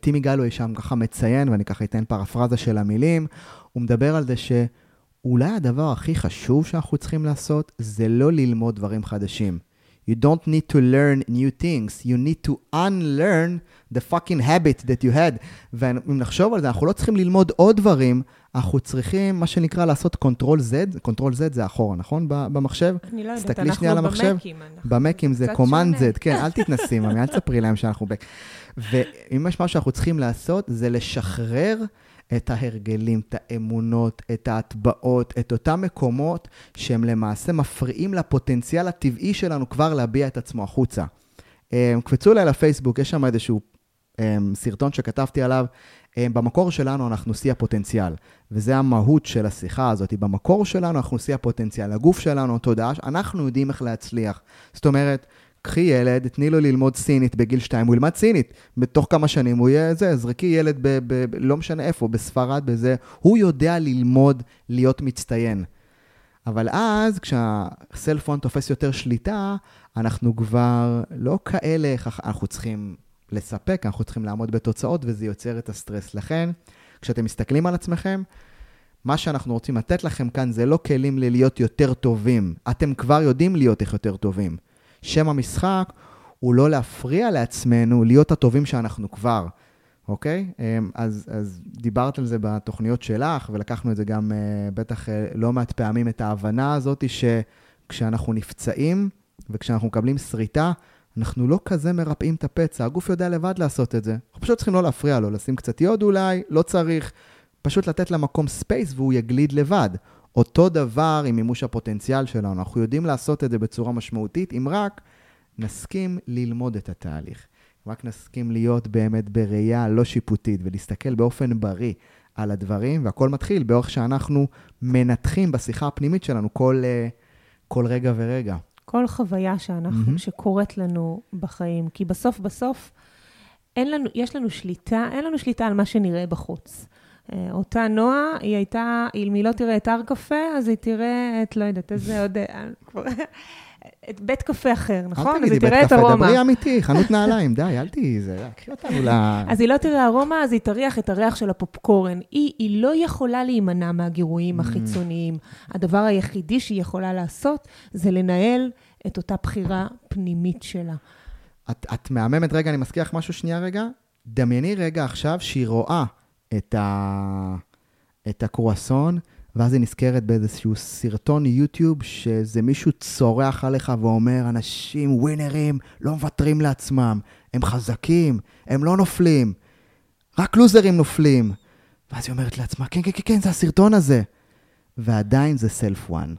טימי גלווי שם ככה מציין, ואני ככה אתן פרפרזה של המילים, הוא מדבר על זה שאולי הדבר הכי חשוב שאנחנו צריכים לעשות, זה לא ללמוד דברים חדשים. You don't need to learn new things, you need to unlearn the fucking habit that you had. ואם נחשוב על זה, אנחנו לא צריכים ללמוד עוד דברים, אנחנו צריכים, מה שנקרא, לעשות control Z, control Z זה אחורה, נכון? במחשב? אני לא יודעת, אנחנו במקים. במקים זה command Z, כן, אל תתנסי, ממי, אל תספרי להם שאנחנו ב... ואם יש משהו שאנחנו צריכים לעשות, זה לשחרר את ההרגלים, את האמונות, את ההטבעות, את אותם מקומות שהם למעשה מפריעים לפוטנציאל הטבעי שלנו כבר להביע את עצמו החוצה. אה, קפצו אליי לפייסבוק, יש שם איזשהו אה, סרטון שכתבתי עליו. אה, במקור שלנו אנחנו שיא הפוטנציאל, וזה המהות של השיחה הזאת. במקור שלנו אנחנו שיא הפוטנציאל. הגוף שלנו, התודעה, אנחנו יודעים איך להצליח. זאת אומרת, קחי ילד, תני לו ללמוד סינית בגיל 2, הוא ילמד סינית. בתוך כמה שנים הוא יהיה זה, זרקי ילד ב... ב, ב לא משנה איפה, בספרד, בזה. הוא יודע ללמוד להיות מצטיין. אבל אז, כשהסלפון תופס יותר שליטה, אנחנו כבר לא כאלה, אנחנו צריכים לספק, אנחנו צריכים לעמוד בתוצאות, וזה יוצר את הסטרס. לכן, כשאתם מסתכלים על עצמכם, מה שאנחנו רוצים לתת לכם כאן זה לא כלים ללהיות יותר טובים. אתם כבר יודעים להיות איך יותר טובים. שם המשחק הוא לא להפריע לעצמנו להיות הטובים שאנחנו כבר, אוקיי? אמ, אז, אז דיברת על זה בתוכניות שלך, ולקחנו את זה גם אה, בטח אה, לא מעט פעמים, את ההבנה הזאת שכשאנחנו נפצעים וכשאנחנו מקבלים שריטה, אנחנו לא כזה מרפאים את הפצע, הגוף יודע לבד לעשות את זה. אנחנו פשוט צריכים לא להפריע לו, לשים קצת יוד אולי, לא צריך, פשוט לתת למקום space והוא יגליד לבד. אותו דבר עם מימוש הפוטנציאל שלנו. אנחנו יודעים לעשות את זה בצורה משמעותית, אם רק נסכים ללמוד את התהליך. רק נסכים להיות באמת בראייה לא שיפוטית ולהסתכל באופן בריא על הדברים, והכל מתחיל באורך שאנחנו מנתחים בשיחה הפנימית שלנו כל, אה, כל רגע ורגע. כל חוויה שאנחנו, mm-hmm. שקורית לנו בחיים. כי בסוף בסוף, אין לנו, יש לנו שליטה, אין לנו שליטה על מה שנראה בחוץ. אה, אותה נועה, היא הייתה, אם היא לא תראה את הר קפה, אז היא תראה את, לא יודעת, איזה עוד... אה, את בית קפה אחר, נכון? אל אז תגידי היא בית תראה את קפה. דברי אמיתי, חנות נעליים, די, אל תהיי זה, קחי אותנו ל... אז היא לא תראה ארומה, אז היא תריח את הריח של הפופקורן. היא, היא לא יכולה להימנע מהגירויים Mm. החיצוניים. הדבר היחידי שהיא יכולה לעשות זה לנהל את אותה בחירה פנימית שלה. את, את מהממת, רגע, אני מזכיר לך משהו שנייה רגע. דמייני רגע עכשיו שהיא רואה את, ה... את הקרואסון, ואז היא נזכרת באיזשהו סרטון יוטיוב, שאיזה מישהו צורח עליך ואומר, אנשים ווינרים לא מוותרים לעצמם, הם חזקים, הם לא נופלים, רק לוזרים נופלים. ואז היא אומרת לעצמה, כן, כן, כן, כן, זה הסרטון הזה. ועדיין זה סלף וואן.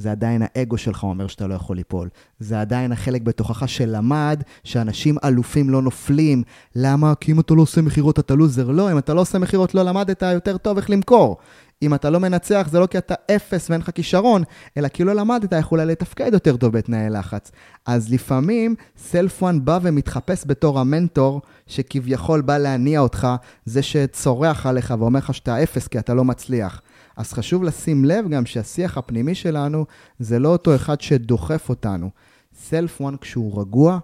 זה עדיין האגו שלך אומר שאתה לא יכול ליפול. זה עדיין החלק בתוכך שלמד שאנשים אלופים לא נופלים. למה? כי אם אתה לא עושה מכירות אתה לוזר. לא, אם אתה לא עושה מכירות לא למדת יותר טוב איך למכור. אם אתה לא מנצח זה לא כי אתה אפס ואין לך כישרון, אלא כי לא למדת איך אולי לתפקד יותר טוב בתנאי לחץ. אז לפעמים סלף וואן בא ומתחפש בתור המנטור שכביכול בא להניע אותך, זה שצורח עליך ואומר לך שאתה אפס כי אתה לא מצליח. אז חשוב לשים לב גם שהשיח הפנימי שלנו זה לא אותו אחד שדוחף אותנו. סלף וואן כשהוא רגוע,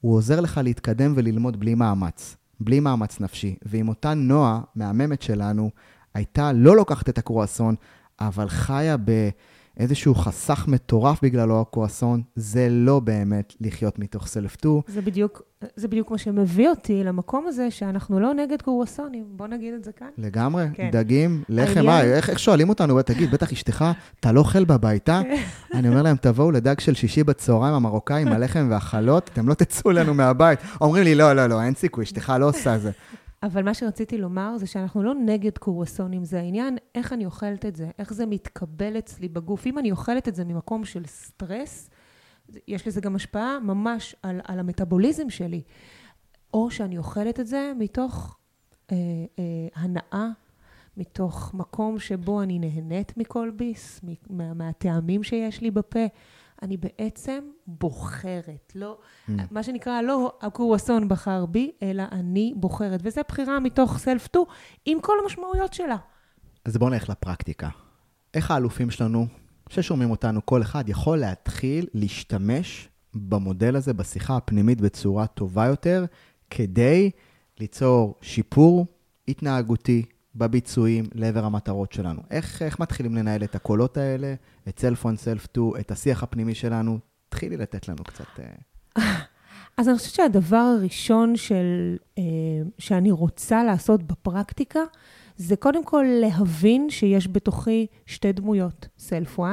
הוא עוזר לך להתקדם וללמוד בלי מאמץ, בלי מאמץ נפשי. ואם אותה נועה, מהממת שלנו, הייתה לא לוקחת את הקרואסון, אבל חיה באיזשהו חסך מטורף בגללו הקרואסון, זה לא באמת לחיות מתוך סלף טו. זה בדיוק, זה בדיוק מה שמביא אותי למקום הזה שאנחנו לא נגד קרואסונים. בוא נגיד את זה כאן. לגמרי, כן. דגים, לחם, מה, איך, איך שואלים אותנו, תגיד, בטח אשתך, אתה לא אוכל בבית, אה? אני אומר להם, תבואו לדג של שישי בצהריים, המרוקאים, הלחם והחלות, אתם לא תצאו אלינו מהבית. אומרים לי, לא, לא, לא, אין סיכוי, אשתך לא עושה זה. אבל מה שרציתי לומר זה שאנחנו לא נגד קרואסונים, זה העניין איך אני אוכלת את זה, איך זה מתקבל אצלי בגוף. אם אני אוכלת את זה ממקום של סטרס, יש לזה גם השפעה ממש על, על המטאבוליזם שלי. או שאני אוכלת את זה מתוך אה, אה, הנאה, מתוך מקום שבו אני נהנית מכל ביס, מה, מהטעמים שיש לי בפה. אני בעצם בוחרת, לא, Mm. מה שנקרא, לא הקרואסון בחר בי, אלא אני בוחרת. וזו בחירה מתוך סלף טו, עם כל המשמעויות שלה. אז בואו נלך לפרקטיקה. איך האלופים שלנו, ששומעים אותנו, כל אחד יכול להתחיל להשתמש במודל הזה, בשיחה הפנימית בצורה טובה יותר, כדי ליצור שיפור התנהגותי בביצועים לעבר המטרות שלנו. איך, איך מתחילים לנהל את הקולות האלה, את 1, סלף 2, את השיח הפנימי שלנו? תתחילי לתת לנו קצת... אה, אז אני חושבת שהדבר הראשון של, אה, שאני רוצה לעשות בפרקטיקה, זה קודם כל להבין שיש בתוכי שתי דמויות, סלף 1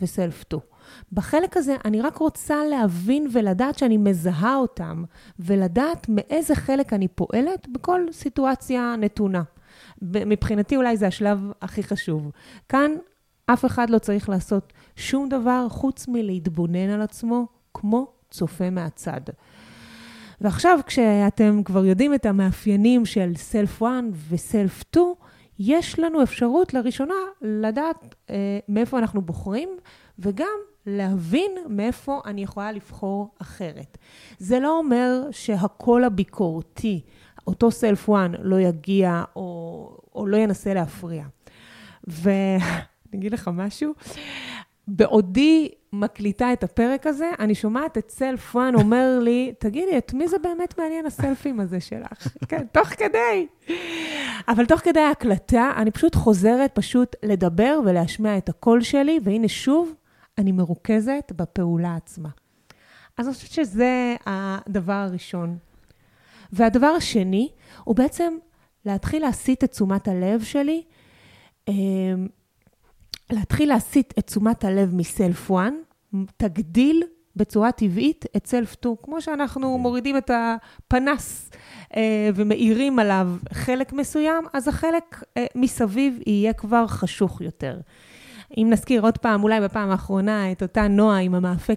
וסלף 2. בחלק הזה אני רק רוצה להבין ולדעת שאני מזהה אותם, ולדעת מאיזה חלק אני פועלת בכל סיטואציה נתונה. מבחינתי אולי זה השלב הכי חשוב. כאן אף אחד לא צריך לעשות שום דבר חוץ מלהתבונן על עצמו כמו צופה מהצד. ועכשיו, כשאתם כבר יודעים את המאפיינים של סלף 1 וסלף 2, יש לנו אפשרות לראשונה לדעת אה, מאיפה אנחנו בוחרים, וגם להבין מאיפה אני יכולה לבחור אחרת. זה לא אומר שהקול הביקורתי, אותו סלף 1, לא יגיע או, או לא ינסה להפריע. ואני אגיד לך משהו, בעודי מקליטה את הפרק הזה, אני שומעת את סלף 1 אומר לי, תגידי, את מי זה באמת מעניין הסלפים הזה שלך? כן, תוך כדי. אבל תוך כדי ההקלטה, אני פשוט חוזרת פשוט לדבר ולהשמיע את הקול שלי, והנה שוב, אני מרוכזת בפעולה עצמה. אז אני חושבת שזה הדבר הראשון. והדבר השני, הוא בעצם להתחיל להסיט את תשומת הלב שלי, אמ, להתחיל להסיט את תשומת הלב מסלף 1, תגדיל בצורה טבעית את סלף 2, כמו שאנחנו מורידים את הפנס אה, ומאירים עליו חלק מסוים, אז החלק אה, מסביב יהיה כבר חשוך יותר. אם נזכיר עוד פעם, אולי בפעם האחרונה, את אותה נועה עם המאפה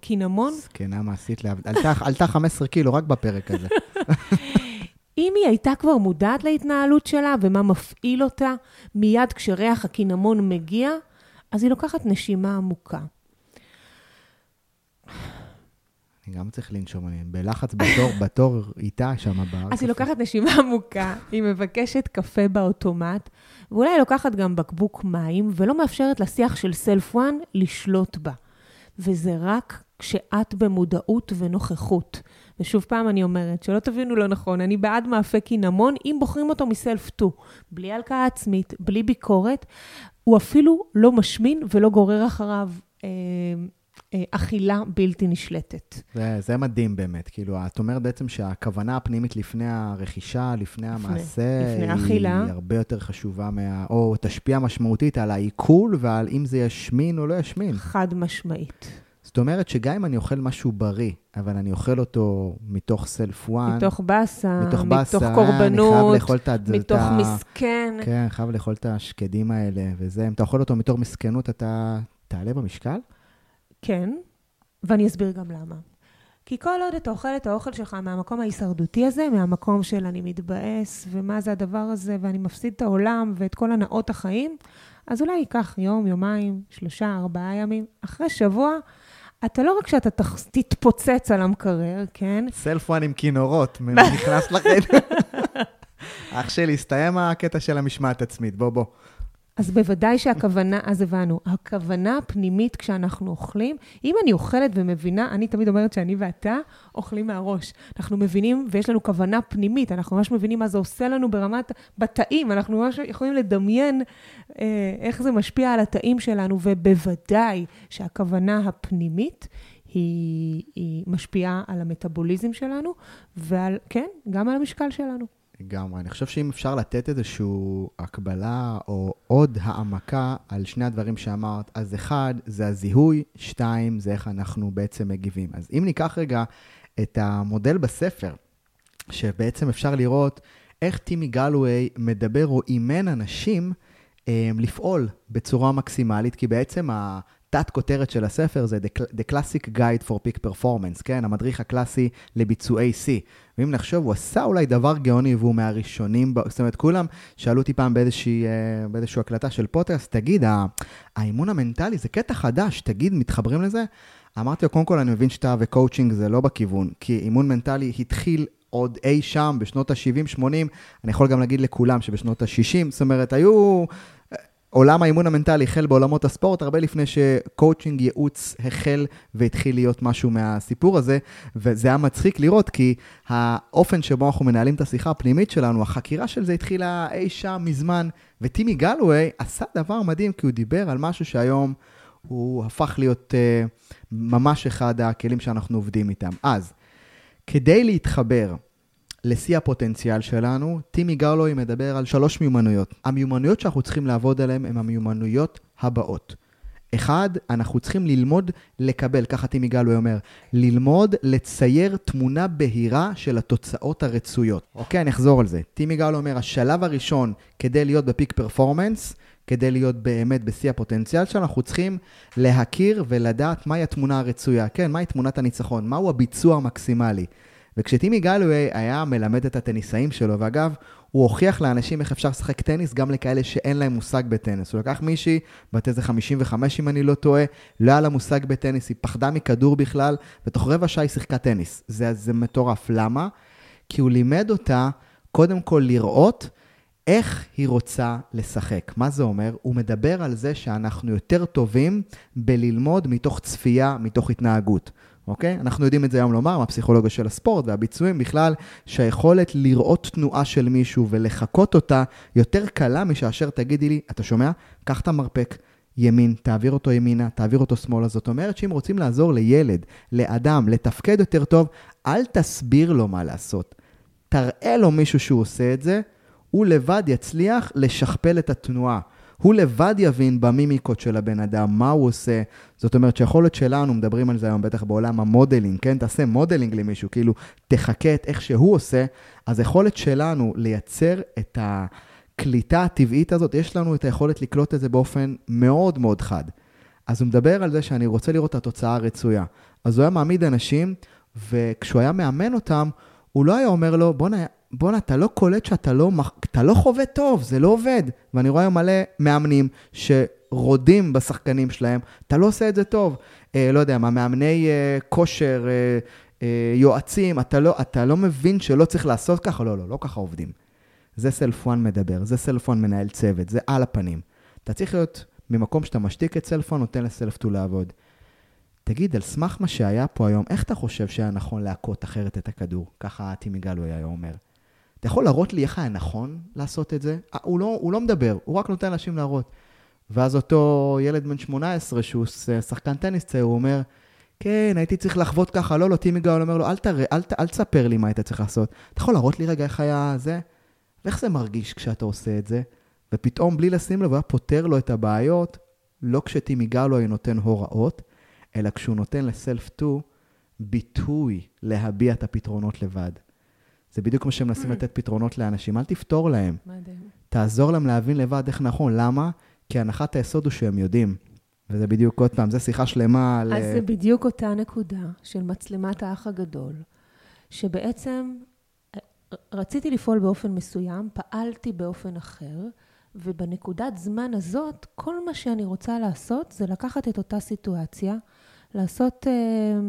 קינמון, זקנה מעשית, עלתה, עלתה 15 קילו רק בפרק הזה. אם היא הייתה כבר מודעת להתנהלות שלה ומה מפעיל אותה, מיד כשריח הקינמון מגיע, אז היא לוקחת נשימה עמוקה. גם צריך לנשום, אני בלחץ בתור, בתור איתה שם בארץ. אז היא לוקחת נשימה עמוקה, היא מבקשת קפה באוטומט, ואולי לוקחת גם בקבוק מים, ולא מאפשרת לשיח של סלף 1 לשלוט בה. וזה רק כשאת במודעות ונוכחות. ושוב פעם אני אומרת, שלא תבינו לא נכון, אני בעד מאפה קינמון, אם בוחרים אותו מסלף טו, בלי הלקאה עצמית, בלי ביקורת, הוא אפילו לא משמין ולא גורר אחריו אה, אכילה בלתי נשלטת. זה, זה מדהים באמת, כאילו, את אומרת בעצם שהכוונה הפנימית לפני הרכישה, לפני המעשה, לפני האכילה. היא הרבה יותר חשובה, מה, או תשפיע משמעותית על העיכול ועל אם זה ישמין או לא ישמין. חד משמעית. זאת אומרת שגם אם אני אוכל משהו בריא, אבל אני אוכל אותו מתוך סלף וואן, מתוך באסה, מתוך באסה, מתוך אני קורבנות, חייב לאכול את ה... את מתוך ה- מסכן. כן, אני חייב לאכול את השקדים האלה, וזה, אם אתה אוכל אותו מתוך מסכנות, אתה תעלה במשקל? כן, ואני אסביר גם למה. כי כל עוד אתה אוכל את האוכל שלך מהמקום ההישרדותי הזה, מהמקום של אני מתבאס, ומה זה הדבר הזה, ואני מפסיד את העולם ואת כל הנאות החיים, אז אולי ייקח יום, יומיים, שלושה, ארבעה ימים. אחרי שבוע, אתה לא רק שאתה תח- תתפוצץ על המקרר, כן? סלף וואן עם כינורות, נכנס לחדר. אח שלי, הסתיים הקטע של המשמעת עצמית, בוא, בוא. אז בוודאי שהכוונה, אז הבנו, הכוונה הפנימית כשאנחנו אוכלים, אם אני אוכלת ומבינה, אני תמיד אומרת שאני ואתה אוכלים מהראש. אנחנו מבינים, ויש לנו כוונה פנימית, אנחנו ממש מבינים מה זה עושה לנו ברמת, בתאים, אנחנו ממש יכולים לדמיין אה, איך זה משפיע על התאים שלנו, ובוודאי שהכוונה הפנימית היא, היא משפיעה על המטאבוליזם שלנו, ועל, כן, גם על המשקל שלנו. לגמרי. אני חושב שאם אפשר לתת איזושהי הקבלה או עוד העמקה על שני הדברים שאמרת, אז אחד, זה הזיהוי, שתיים, זה איך אנחנו בעצם מגיבים. אז אם ניקח רגע את המודל בספר, שבעצם אפשר לראות איך טימי גלווי מדבר או אימן אנשים אה, לפעול בצורה מקסימלית, כי בעצם התת כותרת של הספר זה The, The Classic Guide for Peak Performance, כן? המדריך הקלאסי לביצועי C. ואם נחשוב, הוא עשה אולי דבר גאוני והוא מהראשונים, זאת אומרת, כולם שאלו אותי פעם באיזושהי, אה, הקלטה של פודקאסט, תגיד, האימון המנטלי זה קטע חדש, תגיד, מתחברים לזה? אמרתי לו, קודם כל, אני מבין שאתה וקואוצ'ינג זה לא בכיוון, כי אימון מנטלי התחיל עוד אי שם בשנות ה-70-80, אני יכול גם להגיד לכולם שבשנות ה-60, זאת אומרת, היו... עולם האימון המנטלי החל בעולמות הספורט הרבה לפני שקואוצ'ינג ייעוץ החל והתחיל להיות משהו מהסיפור הזה, וזה היה מצחיק לראות, כי האופן שבו אנחנו מנהלים את השיחה הפנימית שלנו, החקירה של זה התחילה אי שם מזמן, וטימי גלווי עשה דבר מדהים, כי הוא דיבר על משהו שהיום הוא הפך להיות uh, ממש אחד הכלים שאנחנו עובדים איתם. אז, כדי להתחבר לשיא הפוטנציאל שלנו, טימי גרלוי מדבר על שלוש מיומנויות. המיומנויות שאנחנו צריכים לעבוד עליהן הן המיומנויות הבאות. אחד, אנחנו צריכים ללמוד לקבל, ככה טימי גלווי אומר, ללמוד לצייר תמונה בהירה של התוצאות הרצויות. אוקיי, אני אחזור על זה. טימי גלווי אומר, השלב הראשון כדי להיות בפיק פרפורמנס, כדי להיות באמת בשיא הפוטנציאל שלנו, אנחנו צריכים להכיר ולדעת מהי התמונה הרצויה. כן, מהי תמונת הניצחון, מהו הביצוע המקסימלי. וכשטימי גלווי היה מלמד את הטניסאים שלו, ואגב, הוא הוכיח לאנשים איך אפשר לשחק טניס גם לכאלה שאין להם מושג בטניס. הוא לקח מישהי, בת איזה 55 אם אני לא טועה, לא היה לה מושג בטניס, היא פחדה מכדור בכלל, ותוך רבע שעה היא שיחקה טניס. זה, זה מטורף. למה? כי הוא לימד אותה קודם כל לראות איך היא רוצה לשחק. מה זה אומר? הוא מדבר על זה שאנחנו יותר טובים בללמוד מתוך צפייה, מתוך התנהגות. אוקיי? אנחנו יודעים את זה היום לומר, מהפסיכולוגיה של הספורט והביצועים בכלל, שהיכולת לראות תנועה של מישהו ולחקות אותה יותר קלה משאשר תגידי לי, אתה שומע? קח את המרפק. ימין, תעביר אותו ימינה, תעביר אותו שמאלה. זאת אומרת שאם רוצים לעזור לילד, לאדם, לתפקד יותר טוב, אל תסביר לו מה לעשות. תראה לו מישהו שהוא עושה את זה, הוא לבד יצליח לשכפל את התנועה. הוא לבד יבין במימיקות של הבן אדם, מה הוא עושה. זאת אומרת שיכולת שלנו, מדברים על זה היום בטח בעולם ה modeling, כן? תעשה modeling למישהו, כאילו תחכה את איך שהוא עושה, אז היכולת שלנו לייצר את הקליטה הטבעית הזאת, יש לנו את היכולת לקלוט את זה באופן מאוד מאוד חד. אז הוא מדבר על זה שאני רוצה לראות את התוצאה הרצויה. אז הוא היה מעמיד אנשים, וכשהוא היה מאמן אותם, הוא לא היה אומר לו, בוא'נה, בואנה, אתה לא קולט שאתה לא, אתה לא חובט טוב, זה לא עובד. ואני רואה מלא מאמנים שרודים בשחקנים שלהם, אתה לא עושה את זה טוב. אה, לא יודע מה, מאמני אה, כושר, אה, אה, יועצים, אתה לא, אתה לא מבין שלא צריך לעשות ככה? לא, לא, לא ככה עובדים. זה סלפון מדבר, זה סלפון מנהל צוות, זה על הפנים. אתה צריך להיות ממקום שאתה משתיק את סלפון, נותן לסלפטו לעבוד. תגיד, על סמך מה שהיה פה היום, איך אתה חושב שהיה נכון להכות אחרת את הכדור? ככה טימי גלוי היה אומר. אתה יכול להראות לי איך היה נכון לעשות את זה? אה, הוא לא, הוא לא מדבר, הוא רק נותן לאנשים להראות. ואז אותו ילד בן 18, שהוא שחקן טניס צעיר, הוא אומר, כן, הייתי צריך לחוות ככה, לא, לא, טימי גאול אומר לו, אל, תראה, אל, אל תספר לי מה היית צריך לעשות. אתה יכול להראות לי רגע איך היה זה? ואיך זה מרגיש כשאתה עושה את זה? ופתאום, בלי לשים לב, הוא היה פותר לו את הבעיות, לא כשטימי גאלוי נותן הוראות, אלא כשהוא נותן לסלף-טו ביטוי להביע את הפתרונות לבד. זה בדיוק כמו שהם מנסים mm. לתת פתרונות לאנשים, אל תפתור להם. מדהים. תעזור להם להבין לבד איך נכון. למה? כי הנחת היסוד הוא שהם יודעים. וזה בדיוק, עוד פעם, זו שיחה שלמה על... אז זה בדיוק אותה נקודה של מצלמת האח הגדול, שבעצם רציתי לפעול באופן מסוים, פעלתי באופן אחר, ובנקודת זמן הזאת, כל מה שאני רוצה לעשות זה לקחת את אותה סיטואציה, לעשות אה,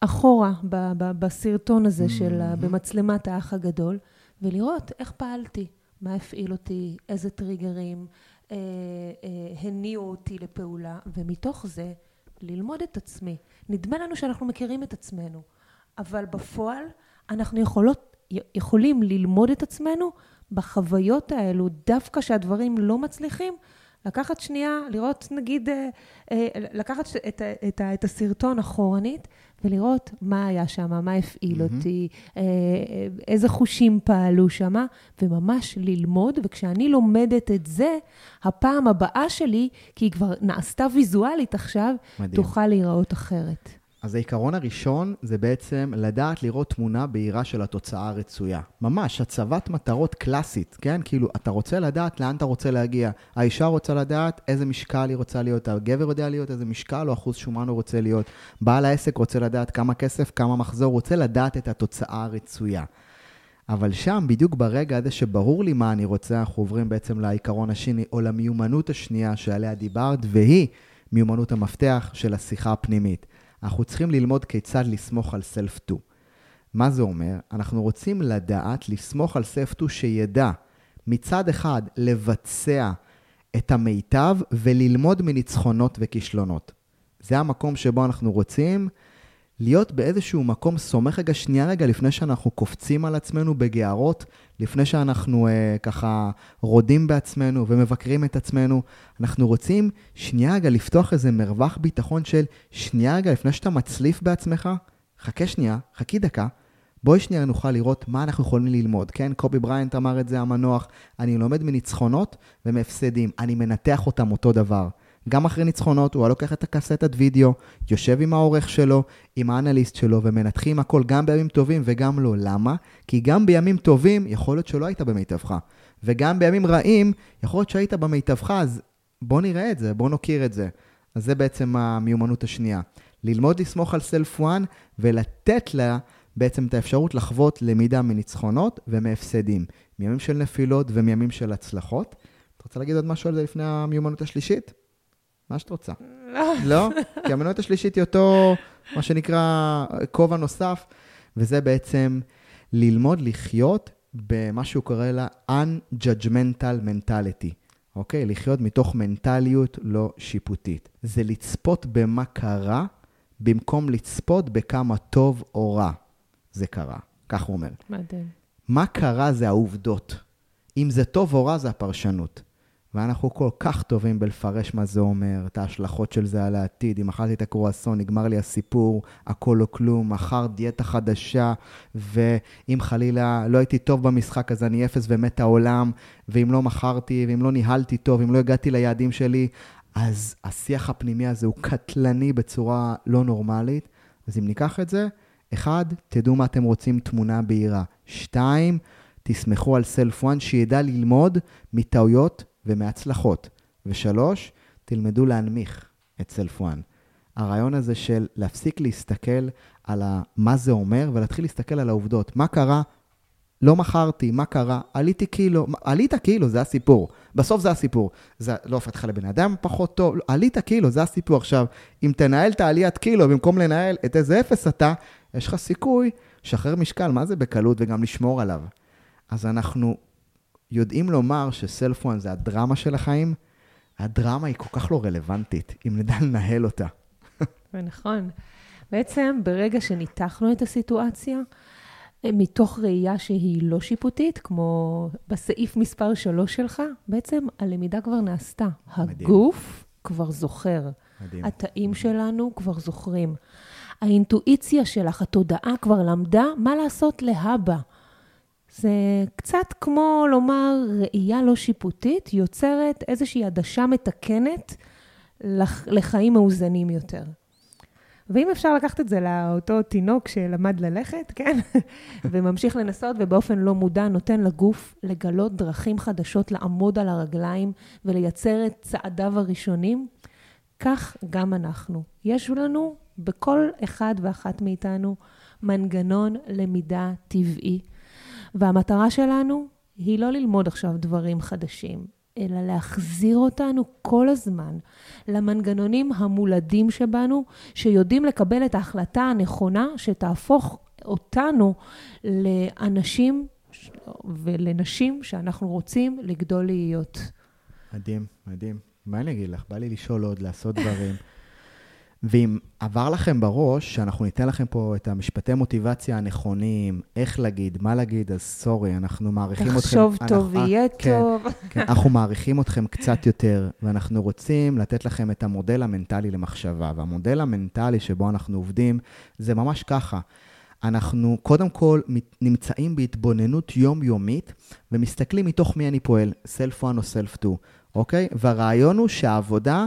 אחורה ב, ב, בסרטון הזה mm-hmm. של, במצלמת האח הגדול, ולראות איך פעלתי, מה הפעיל אותי, איזה טריגרים אה, אה, הניעו אותי לפעולה, ומתוך זה ללמוד את עצמי. נדמה לנו שאנחנו מכירים את עצמנו, אבל בפועל אנחנו יכולות, יכולים ללמוד את עצמנו בחוויות האלו, דווקא שהדברים לא מצליחים, לקחת שנייה, לראות נגיד, אה, אה, לקחת את, את, את הסרטון אחורנית ולראות מה היה שם, מה הפעיל mm-hmm. אותי, אה, איזה חושים פעלו שם, וממש ללמוד, וכשאני לומדת את זה, הפעם הבאה שלי, כי היא כבר נעשתה ויזואלית עכשיו, מדהים. תוכל להיראות אחרת. אז העיקרון הראשון זה בעצם לדעת לראות תמונה בהירה של התוצאה הרצויה. ממש, הצבת מטרות קלאסית, כן? כאילו, אתה רוצה לדעת לאן אתה רוצה להגיע. האישה רוצה לדעת איזה משקל היא רוצה להיות, הגבר יודע להיות איזה משקל או אחוז שומן הוא רוצה להיות. בעל העסק רוצה לדעת כמה כסף, כמה מחזור, רוצה לדעת את התוצאה הרצויה. אבל שם, בדיוק ברגע הזה שברור לי מה אני רוצה, אנחנו עוברים בעצם לעיקרון השני, או למיומנות השנייה שעליה דיברת, והיא מיומנות המפתח של השיחה הפנימית. אנחנו צריכים ללמוד כיצד לסמוך על self-to. מה זה אומר? אנחנו רוצים לדעת, לסמוך על self-to שידע מצד אחד לבצע את המיטב וללמוד מניצחונות וכישלונות. זה המקום שבו אנחנו רוצים להיות באיזשהו מקום סומך רגע, שנייה רגע, לפני שאנחנו קופצים על עצמנו בגערות, לפני שאנחנו אה, ככה רודים בעצמנו ומבקרים את עצמנו, אנחנו רוצים שנייה רגע לפתוח איזה מרווח ביטחון של שנייה רגע, לפני שאתה מצליף בעצמך, חכה שנייה, חכי דקה, בואי שנייה נוכל לראות מה אנחנו יכולים ללמוד, כן? קובי בריינט אמר את זה המנוח, אני לומד מניצחונות ומהפסדים, אני מנתח אותם אותו דבר. גם אחרי ניצחונות, הוא היה לוקח את הקסטת וידאו, יושב עם העורך שלו, עם האנליסט שלו, ומנתחים הכל גם בימים טובים וגם לא. למה? כי גם בימים טובים, יכול להיות שלא היית במיטבך. וגם בימים רעים, יכול להיות שהיית במיטבך, אז בוא נראה את זה, בוא נוקיר את זה. אז זה בעצם המיומנות השנייה. ללמוד לסמוך על סלף וואן ולתת לה בעצם את האפשרות לחוות למידה מניצחונות ומהפסדים. מימים של נפילות ומימים של הצלחות. אתה רוצה להגיד עוד משהו על זה לפני המיומנות השלישית? מה שאת רוצה. לא. לא? כי המנועית השלישית היא אותו, מה שנקרא, כובע נוסף, וזה בעצם ללמוד לחיות במה שהוא קורא לה un-judgmental mentality. אוקיי? לחיות מתוך מנטליות לא שיפוטית. זה לצפות במה קרה, במקום לצפות בכמה טוב או רע זה קרה. כך הוא אומר. מדהים. מה קרה זה העובדות. אם זה טוב או רע זה הפרשנות. ואנחנו כל כך טובים בלפרש מה זה אומר, את ההשלכות של זה על העתיד. אם אכלתי את הקרואסון, נגמר לי הסיפור, הכל או כלום, מחר דיאטה חדשה, ואם חלילה לא הייתי טוב במשחק, אז אני אפס ומת העולם, ואם לא מכרתי, ואם לא ניהלתי טוב, אם לא הגעתי ליעדים שלי, אז השיח הפנימי הזה הוא קטלני בצורה לא נורמלית. אז אם ניקח את זה, אחד, תדעו מה אתם רוצים, תמונה בהירה. שתיים, תסמכו על סלף וואן שידע ללמוד מטעויות ומהצלחות. ושלוש, תלמדו להנמיך את סלף וואן. הרעיון הזה של להפסיק להסתכל על מה זה אומר ולהתחיל להסתכל על העובדות. מה קרה? לא מכרתי, מה קרה? עליתי קילו, עלית קילו, זה הסיפור. בסוף זה הסיפור. זה לא הופך אותך לבן אדם פחות טוב, לא, עלית קילו, זה הסיפור. עכשיו, אם תנהל את העליית קילו במקום לנהל את איזה אפס אתה, יש לך סיכוי לשחרר משקל, מה זה בקלות, וגם לשמור עליו. אז אנחנו יודעים לומר שסלף וואן זה הדרמה של החיים, הדרמה היא כל כך לא רלוונטית, אם נדע לנהל אותה. ונכון. בעצם, ברגע שניתחנו את הסיטואציה, מתוך ראייה שהיא לא שיפוטית, כמו בסעיף מספר 3 שלך, בעצם הלמידה כבר נעשתה. מדהים. הגוף כבר זוכר. מדהים. התאים שלנו כבר זוכרים. האינטואיציה שלך, התודעה כבר למדה מה לעשות להבא. זה קצת כמו לומר, ראייה לא שיפוטית יוצרת איזושהי עדשה מתקנת לחיים מאוזנים יותר. ואם אפשר לקחת את זה לאותו תינוק שלמד ללכת, כן? וממשיך לנסות ובאופן לא מודע נותן לגוף לגלות דרכים חדשות לעמוד על הרגליים ולייצר את צעדיו הראשונים, כך גם אנחנו. יש לנו, בכל אחד ואחת מאיתנו, מנגנון למידה טבעי, והמטרה שלנו היא לא ללמוד עכשיו דברים חדשים, אלא להחזיר אותנו כל הזמן למנגנונים המולדים שבנו, שיודעים לקבל את ההחלטה הנכונה שתהפוך אותנו לאנשים ולנשים שאנחנו רוצים לגדול להיות. מדהים, מדהים. מה אני אגיד לך? בא לי לשאול עוד, לעשות דברים. ואם עבר לכם בראש שאנחנו ניתן לכם פה את המשפטי מוטיבציה הנכונים, איך להגיד, מה להגיד, אז סורי, אנחנו מעריכים אתכם. תחשוב טוב, אנחנו, יהיה כן, טוב. כן, אנחנו מעריכים אתכם קצת יותר, ואנחנו רוצים לתת לכם את המודל המנטלי למחשבה. והמודל המנטלי שבו אנחנו עובדים, זה ממש ככה. אנחנו קודם כל נמצאים בהתבוננות יומיומית ומסתכלים מתוך מי אני פועל, self one או self two, אוקיי? והרעיון הוא שהעבודה...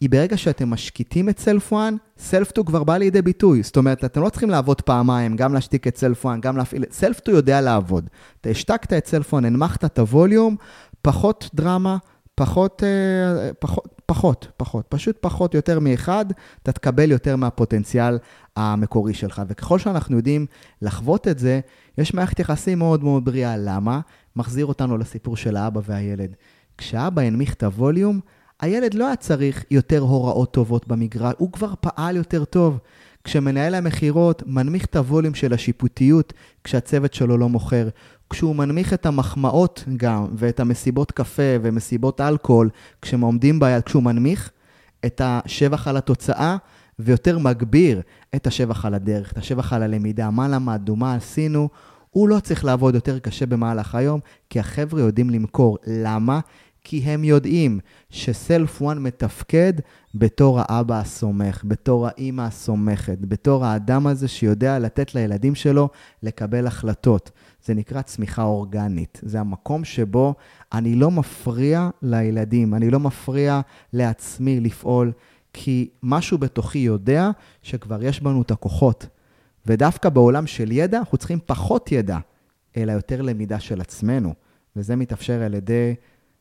היא ברגע שאתם משקיטים את סלף 1, סלף 2 כבר בא לידי ביטוי. זאת אומרת, אתם לא צריכים לעבוד פעמיים, גם להשתיק את סלף 1, גם להפעיל... סלף 2 יודע לעבוד. אתה השתקת את סלף 1, הנמכת את הווליום, פחות דרמה, פחות, אה, פחות, פחות, פחות, פשוט פחות יותר מאחד, אתה תקבל יותר מהפוטנציאל המקורי שלך. וככל שאנחנו יודעים לחוות את זה, יש מערכת יחסים מאוד מאוד בריאה. למה? מחזיר אותנו לסיפור של האבא והילד. כשאבא הנמיך את הווליום, הילד לא היה צריך יותר הוראות טובות במגרש, הוא כבר פעל יותר טוב. כשמנהל המכירות מנמיך את הווליום של השיפוטיות כשהצוות שלו לא מוכר, כשהוא מנמיך את המחמאות גם, ואת המסיבות קפה ומסיבות אלכוהול, כשהם עומדים ביד, כשהוא מנמיך את השבח על התוצאה, ויותר מגביר את השבח על הדרך, את השבח על הלמידה, מה למדנו, מה עשינו, הוא לא צריך לעבוד יותר קשה במהלך היום, כי החבר'ה יודעים למכור. למה? כי הם יודעים שסלף וואן מתפקד בתור האבא הסומך, בתור האימא הסומכת, בתור האדם הזה שיודע לתת לילדים שלו לקבל החלטות. זה נקרא צמיחה אורגנית. זה המקום שבו אני לא מפריע לילדים, אני לא מפריע לעצמי לפעול, כי משהו בתוכי יודע שכבר יש בנו את הכוחות. ודווקא בעולם של ידע, אנחנו צריכים פחות ידע, אלא יותר למידה של עצמנו. וזה מתאפשר על ידי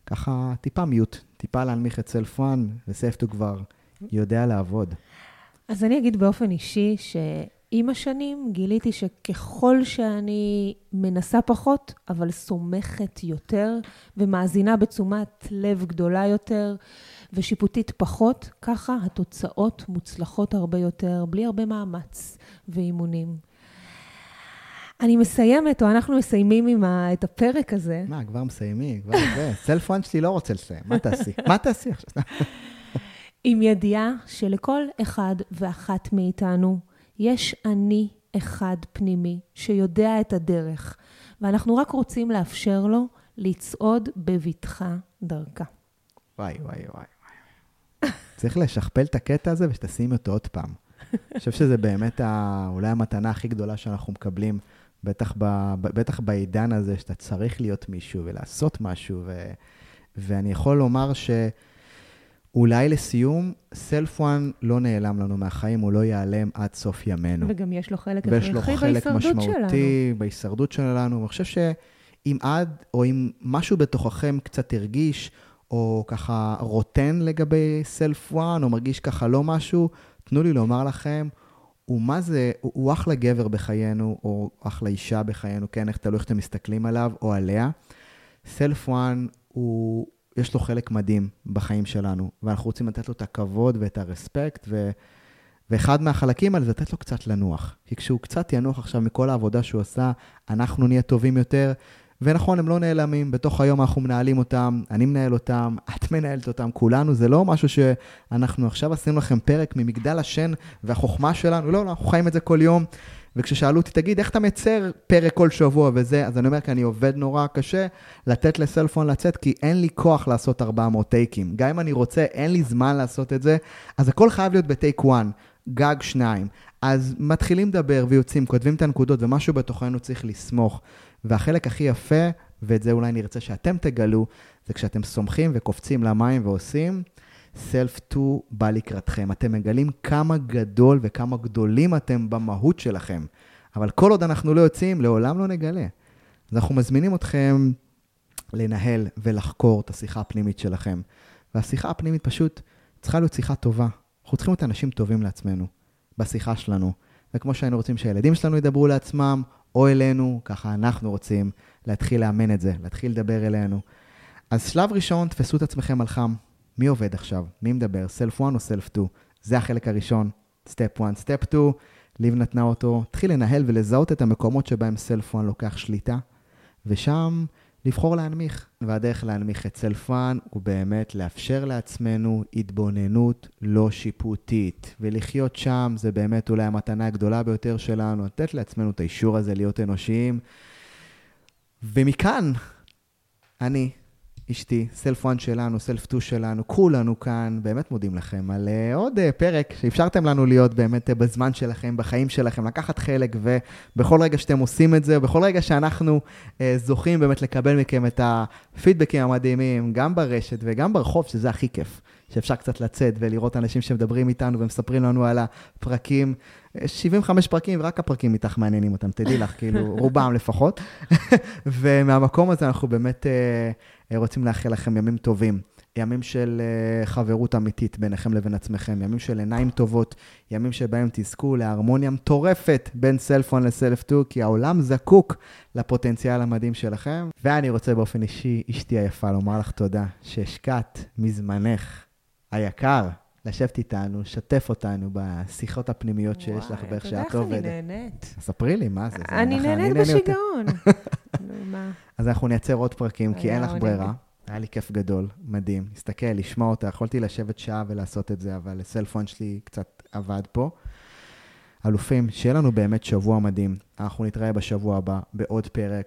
ככה טיפה מיוט, טיפה להנמיך את 1, וסייפטו כבר יודע לעבוד. אז אני אגיד באופן אישי שעם השנים גיליתי שככל שאני מנסה פחות, אבל סומכת יותר ומאזינה בתשומת לב גדולה יותר ושיפוטית פחות, ככה התוצאות מוצלחות הרבה יותר, בלי הרבה מאמץ ואימונים. אני מסיימת, או אנחנו מסיימים עם ה, את הפרק הזה. מה, כבר מסיימים, כבר זה. סלפון שלי לא רוצה לסיים, מה תעשי? מה תעשי עכשיו? עם ידיעה שלכל אחד ואחת מאיתנו יש אני אחד פנימי שיודע את הדרך, ואנחנו רק רוצים לאפשר לו לצעוד בבטחה דרכה. וואי, וואי, וואי. צריך לשכפל את הקטע הזה ושתשימי אותו עוד פעם. אני חושב שזה באמת ה... אולי המתנה הכי גדולה שאנחנו מקבלים בטח, ב, בטח בעידן הזה שאתה צריך להיות מישהו ולעשות משהו, ו, ואני יכול לומר שאולי לסיום, סלף וואן לא נעלם לנו מהחיים, הוא לא ייעלם עד סוף ימינו. וגם יש לו חלק הכרחי בהישרדות שלנו. ויש לו חלק משמעותי בהישרדות שלנו. אני חושב שאם עד, או אם משהו בתוככם קצת הרגיש, או ככה רוטן לגבי סלף וואן, או מרגיש ככה לא משהו, תנו לי לומר לכם, הוא מה זה, הוא, הוא אחלה גבר בחיינו, או אחלה אישה בחיינו, כן, איך תלוי איך אתם מסתכלים עליו או עליה. סלף וואן, הוא, יש לו חלק מדהים בחיים שלנו, ואנחנו רוצים לתת לו את הכבוד ואת הרספקט, ו, ואחד מהחלקים האלה זה לתת לו קצת לנוח. כי כשהוא קצת ינוח עכשיו מכל העבודה שהוא עשה, אנחנו נהיה טובים יותר, ונכון, הם לא נעלמים, בתוך היום אנחנו מנהלים אותם, אני מנהל אותם, את מנהלת אותם, כולנו, זה לא משהו שאנחנו עכשיו עשינו לכם פרק ממגדל השן והחוכמה שלנו, לא, לא, אנחנו חיים את זה כל יום. וכששאלו אותי, תגיד, איך אתה מייצר פרק כל שבוע וזה, אז אני אומר, כי אני עובד נורא קשה לתת לסלפון לצאת, כי אין לי כוח לעשות 400 טייקים. גם אם אני רוצה, אין לי זמן לעשות את זה, אז הכל חייב להיות בטייק 1, גג 2. אז מתחילים לדבר ויוצאים, כותבים את הנקודות, ומשהו בתוכנו צריך לסמוך. והחלק הכי יפה, ואת זה אולי נרצה שאתם תגלו, זה כשאתם סומכים וקופצים למים ועושים, self-to בא לקראתכם. אתם מגלים כמה גדול וכמה גדולים אתם במהות שלכם. אבל כל עוד אנחנו לא יוצאים, לעולם לא נגלה. אז אנחנו מזמינים אתכם לנהל ולחקור את השיחה הפנימית שלכם. והשיחה הפנימית פשוט צריכה להיות שיחה טובה. אנחנו צריכים להיות אנשים טובים לעצמנו, בשיחה שלנו. וכמו שהיינו רוצים שהילדים שלנו ידברו לעצמם, או אלינו, ככה אנחנו רוצים להתחיל לאמן את זה, להתחיל לדבר אלינו. אז שלב ראשון, תפסו את עצמכם על חם. מי עובד עכשיו? מי מדבר? self 1 או self 2? זה החלק הראשון, step 1. step 2, ליב נתנה אותו, להתחיל לנהל ולזהות את המקומות שבהם self 1 לוקח שליטה, ושם לבחור להנמיך. והדרך להנמיך את סלף 1 הוא באמת לאפשר לעצמנו התבוננות לא שיפוטית. ולחיות שם זה באמת אולי המתנה הגדולה ביותר שלנו, לתת לעצמנו את האישור הזה להיות אנושיים. ומכאן, אני, אשתי, סלף 1 שלנו, סלף 2 שלנו, כולנו כאן, באמת מודים לכם על uh, עוד uh, פרק שאפשרתם לנו להיות באמת uh, בזמן שלכם, בחיים שלכם, לקחת חלק, ובכל רגע שאתם עושים את זה, בכל רגע שאנחנו uh, זוכים באמת לקבל מכם את הפידבקים המדהימים, גם ברשת וגם ברחוב, שזה הכי כיף. שאפשר קצת לצאת ולראות אנשים שמדברים איתנו ומספרים לנו על הפרקים. 75 פרקים, ורק הפרקים איתך מעניינים אותם, תדעי לך, כאילו, רובם לפחות. ומהמקום הזה אנחנו באמת uh, רוצים לאחל לכם ימים טובים. ימים של uh, חברות אמיתית ביניכם לבין עצמכם, ימים של עיניים טובות, ימים שבהם תזכו להרמוניה מטורפת בין סלפון לסלף 2, כי העולם זקוק לפוטנציאל המדהים שלכם. ואני רוצה באופן אישי, אשתי היפה, לומר לך תודה שהשקעת מזמנך היקר לשבת איתנו, שתף אותנו בשיחות הפנימיות שיש לך ואיך שאת עובדת. אתה יודע איך אני נהנית. ספרי לי, מה זה? אני נהנית בשיגעון. אז אנחנו נייצר עוד פרקים, כי אין לך ברירה. היה לי כיף גדול, מדהים. להסתכל, לשמוע אותה, יכולתי לשבת שעה ולעשות את זה, אבל הסלפון שלי קצת עבד פה. אלופים, שיהיה לנו באמת שבוע מדהים. אנחנו נתראה בשבוע הבא בעוד פרק.